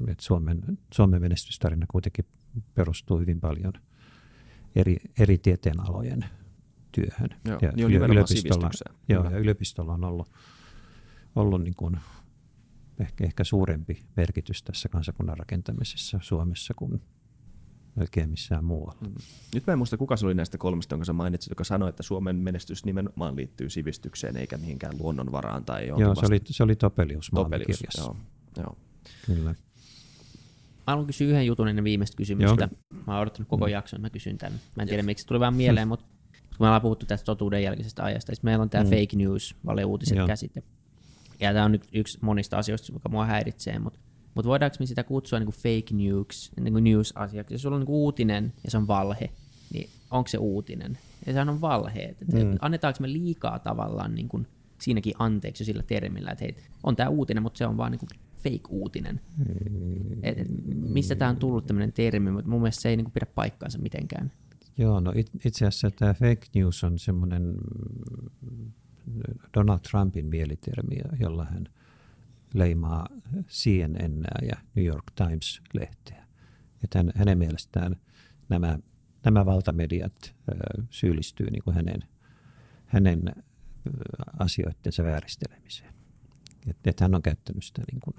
että Suomen, Suomen menestystarina kuitenkin perustuu hyvin paljon eri, eri tieteenalojen työhön. Joo, ja niin yliopistolla, joo, ja yliopistolla on ollut, ollut niin kuin ehkä, ehkä suurempi merkitys tässä kansakunnan rakentamisessa Suomessa kuin melkein missään muualla. Mm. Nyt mä en muista, kuka se oli näistä kolmesta, jonka sä mainitsit, joka sanoi, että Suomen menestys nimenomaan liittyy sivistykseen eikä mihinkään luonnonvaraan. Tai joo, se oli, se oli Topelius, Topelius joo, joo. Kyllä. Mä haluan kysyä yhden jutun ennen viimeistä kysymystä. Joo. Mä oon odottanut koko mm. jakson, mä kysyn tämän. Mä en tiedä, miksi se tuli vaan mieleen, mm. mutta kun me ollaan puhuttu tästä totuuden jälkeisestä ajasta, niin meillä on tämä mm. fake news, valeuutiset käsite. Ja tämä on yksi monista asioista, joka mua häiritsee, mutta mutta voidaanko me sitä kutsua niinku fake news, niinku news-asiaksi? Jos sulla on niinku uutinen ja se on valhe, niin onko se uutinen? Ja sehän on valhe. Et, mm. Annetaanko me liikaa tavallaan niinku siinäkin anteeksi sillä termillä, että hei, on tämä uutinen, mutta se on vaan niinku fake-uutinen. Mm. Et, et, mistä tämä on tullut tämmöinen termi, mutta mun mielestä se ei niinku pidä paikkaansa mitenkään. Joo, no it, itse asiassa tämä fake news on semmoinen Donald Trumpin mielitermi, jolla hän leimaa CNN ja New York Times-lehteä. Että hän, hänen mielestään nämä, nämä valtamediat syyllistyy niin kuin hänen, hänen asioittensa vääristelemiseen. Että et hän on käyttänyt sitä niin kuin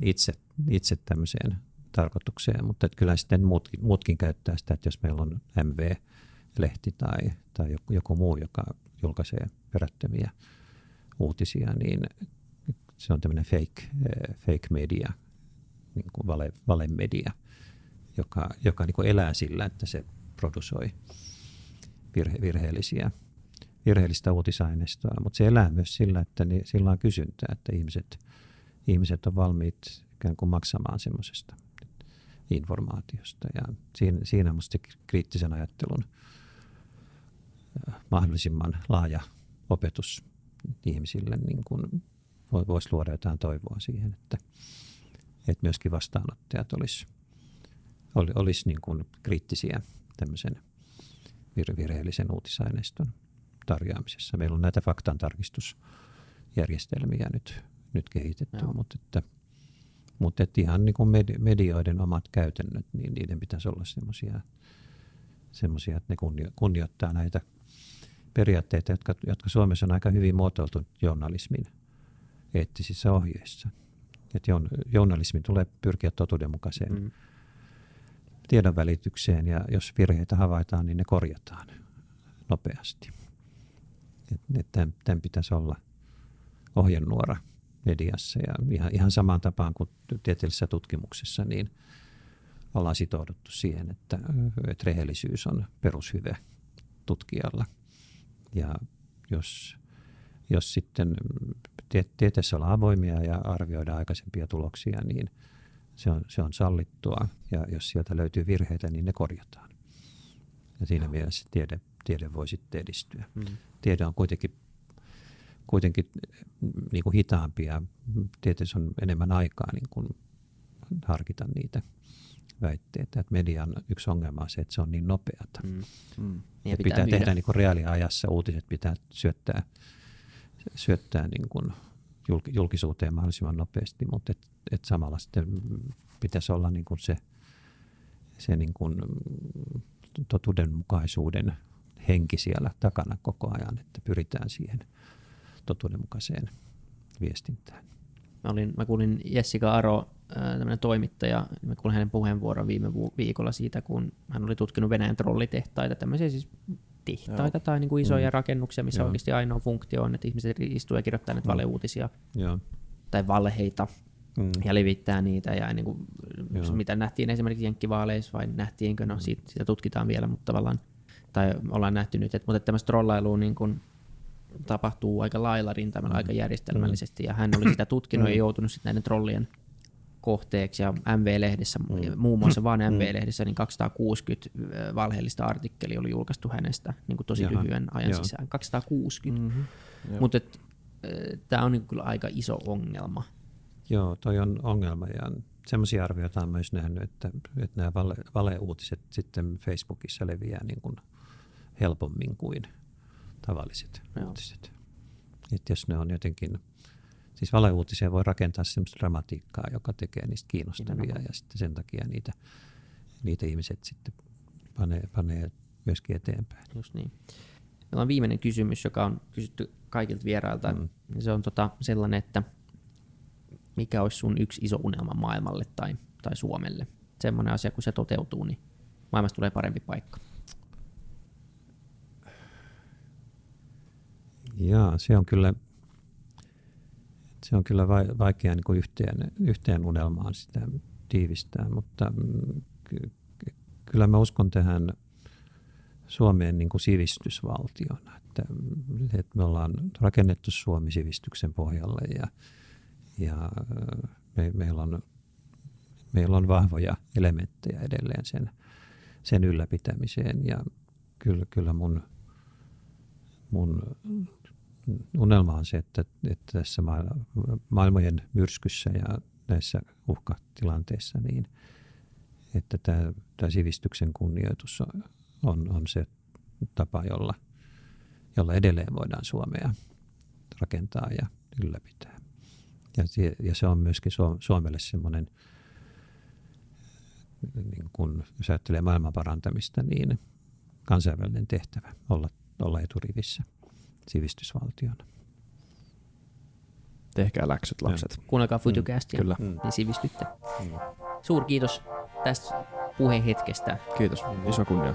itse, itse, tämmöiseen tarkoitukseen, mutta että kyllä sitten muutkin, muutkin käyttää sitä, että jos meillä on MV-lehti tai, tai joku, joku muu, joka julkaisee perättömiä uutisia, niin se on tämmöinen fake, fake media, niin kuin vale, valemedia, joka, joka niin kuin elää sillä, että se produsoi virhe, virheellisiä, virheellistä uutisaineistoa, mutta se elää myös sillä, että niin, sillä on kysyntää, että ihmiset, ihmiset on valmiit ikään kuin maksamaan semmoisesta informaatiosta. Ja siinä, siinä minusta kriittisen ajattelun mahdollisimman laaja opetus ihmisille niin kuin voisi luoda jotain toivoa siihen, että, että myöskin vastaanottajat olisi, olisi niin kuin kriittisiä tämmöisen virheellisen uutisaineiston tarjoamisessa. Meillä on näitä faktantarkistusjärjestelmiä nyt, nyt kehitetty, Joo. mutta että – mutta ihan niin kuin medioiden omat käytännöt, niin niiden pitäisi olla semmoisia, semmoisia, että ne kunnioittaa näitä periaatteita, jotka, jotka Suomessa on aika hyvin muotoiltu journalismin eettisissä ohjeissa. Että journalismin tulee pyrkiä totuudenmukaiseen mm. tiedonvälitykseen ja jos virheitä havaitaan, niin ne korjataan nopeasti. Et, et tämän, tämän pitäisi olla ohjenuora – mediassa ja ihan, ihan samaan tapaan kuin tieteellisessä tutkimuksessa, niin ollaan sitouduttu siihen, että, että rehellisyys on perushyve tutkijalla. Ja jos, jos sitten tieteessä ollaan avoimia ja arvioidaan aikaisempia tuloksia, niin se on, se on sallittua. Ja jos sieltä löytyy virheitä, niin ne korjataan. Ja siinä Joo. mielessä tiede, tiede voi sitten edistyä. Mm. Tiede on kuitenkin kuitenkin niin kuin hitaampia. Tietysti on enemmän aikaa niin kuin harkita niitä väitteitä. Että median yksi ongelma on se, että se on niin nopeata. Mm. Mm. Pitää, pitää tehdä niin kuin reaaliajassa, uutiset pitää syöttää, syöttää niin kuin julkisuuteen mahdollisimman nopeasti, mutta et, et samalla sitten pitäisi olla niin kuin se, se niin kuin totuudenmukaisuuden henki siellä takana koko ajan, että pyritään siihen – totuudenmukaiseen viestintään. Mä, olin, mä kuulin Jessica Aro, tämmöinen toimittaja, mä kuulin hänen puheenvuoron viime viikolla siitä, kun hän oli tutkinut Venäjän trollitehtaita, tämmöisiä siis tehtaita Joo. tai niin kuin isoja mm. rakennuksia, missä Joo. oikeasti ainoa funktio on, että ihmiset istuu ja kirjoittaa näitä mm. valeuutisia Joo. tai valheita mm. ja levittää niitä. Ja niin kuin, mitä nähtiin esimerkiksi Jenkkivaaleissa vai nähtiinkö, no mm. siitä, sitä tutkitaan vielä, mutta tavallaan, tai ollaan nähty nyt, että, mutta tämmöistä trollailua niin kuin, tapahtuu aika lailla rintamalla, mm. aika järjestelmällisesti, ja hän oli sitä tutkinut mm. ja joutunut sitten näiden trollien kohteeksi, ja MV-lehdessä, mm. muun muassa vain MV-lehdessä, niin 260 valheellista artikkelia oli julkaistu hänestä niin kuin tosi Jaha. lyhyen ajan Joo. sisään. 260. Mm-hmm. Mutta tämä on niin kyllä aika iso ongelma. Joo, toi on ongelma, ja semmoisia arvioita on myös nähnyt, että, että nämä vale, valeuutiset sitten Facebookissa leviää niin kuin helpommin kuin – tavalliset Joo. uutiset. Että jos ne on jotenkin, siis valeuutisia voi rakentaa sellaista dramatiikkaa, joka tekee niistä kiinnostavia Nimenomaan. ja sitten sen takia niitä, niitä ihmiset sitten panee, panee myöskin eteenpäin. Just niin. Meillä on viimeinen kysymys, joka on kysytty kaikilta vierailta. Mm. Se on tota sellainen, että mikä olisi sun yksi iso unelma maailmalle tai, tai Suomelle? Semmoinen asia, kun se toteutuu, niin maailmasta tulee parempi paikka. Jaa, se on kyllä, se on kyllä vaikea niin kuin yhteen, yhteen unelmaan sitä tiivistää, mutta mm, kyllä mä uskon tähän Suomeen niin kuin sivistysvaltiona, että, että me ollaan rakennettu Suomi sivistyksen pohjalle ja, ja me, meillä, on, meillä on vahvoja elementtejä edelleen sen, sen ylläpitämiseen ja kyllä, kyllä mun, mun unelma on se, että, että tässä maailmojen myrskyssä ja näissä uhkatilanteissa, niin että tämä, tämä sivistyksen kunnioitus on, on, se tapa, jolla, jolla edelleen voidaan Suomea rakentaa ja ylläpitää. Ja, ja se on myöskin Suomelle semmoinen niin kun, ajattelee maailman parantamista, niin kansainvälinen tehtävä olla, olla eturivissä sivistysvaltiona. Tehkää läksyt, lapset. Kuunnelkaa Futucastia, Kyllä. niin sivistytte. Suur kiitos tästä puhehetkestä. Kiitos. Iso kunnia.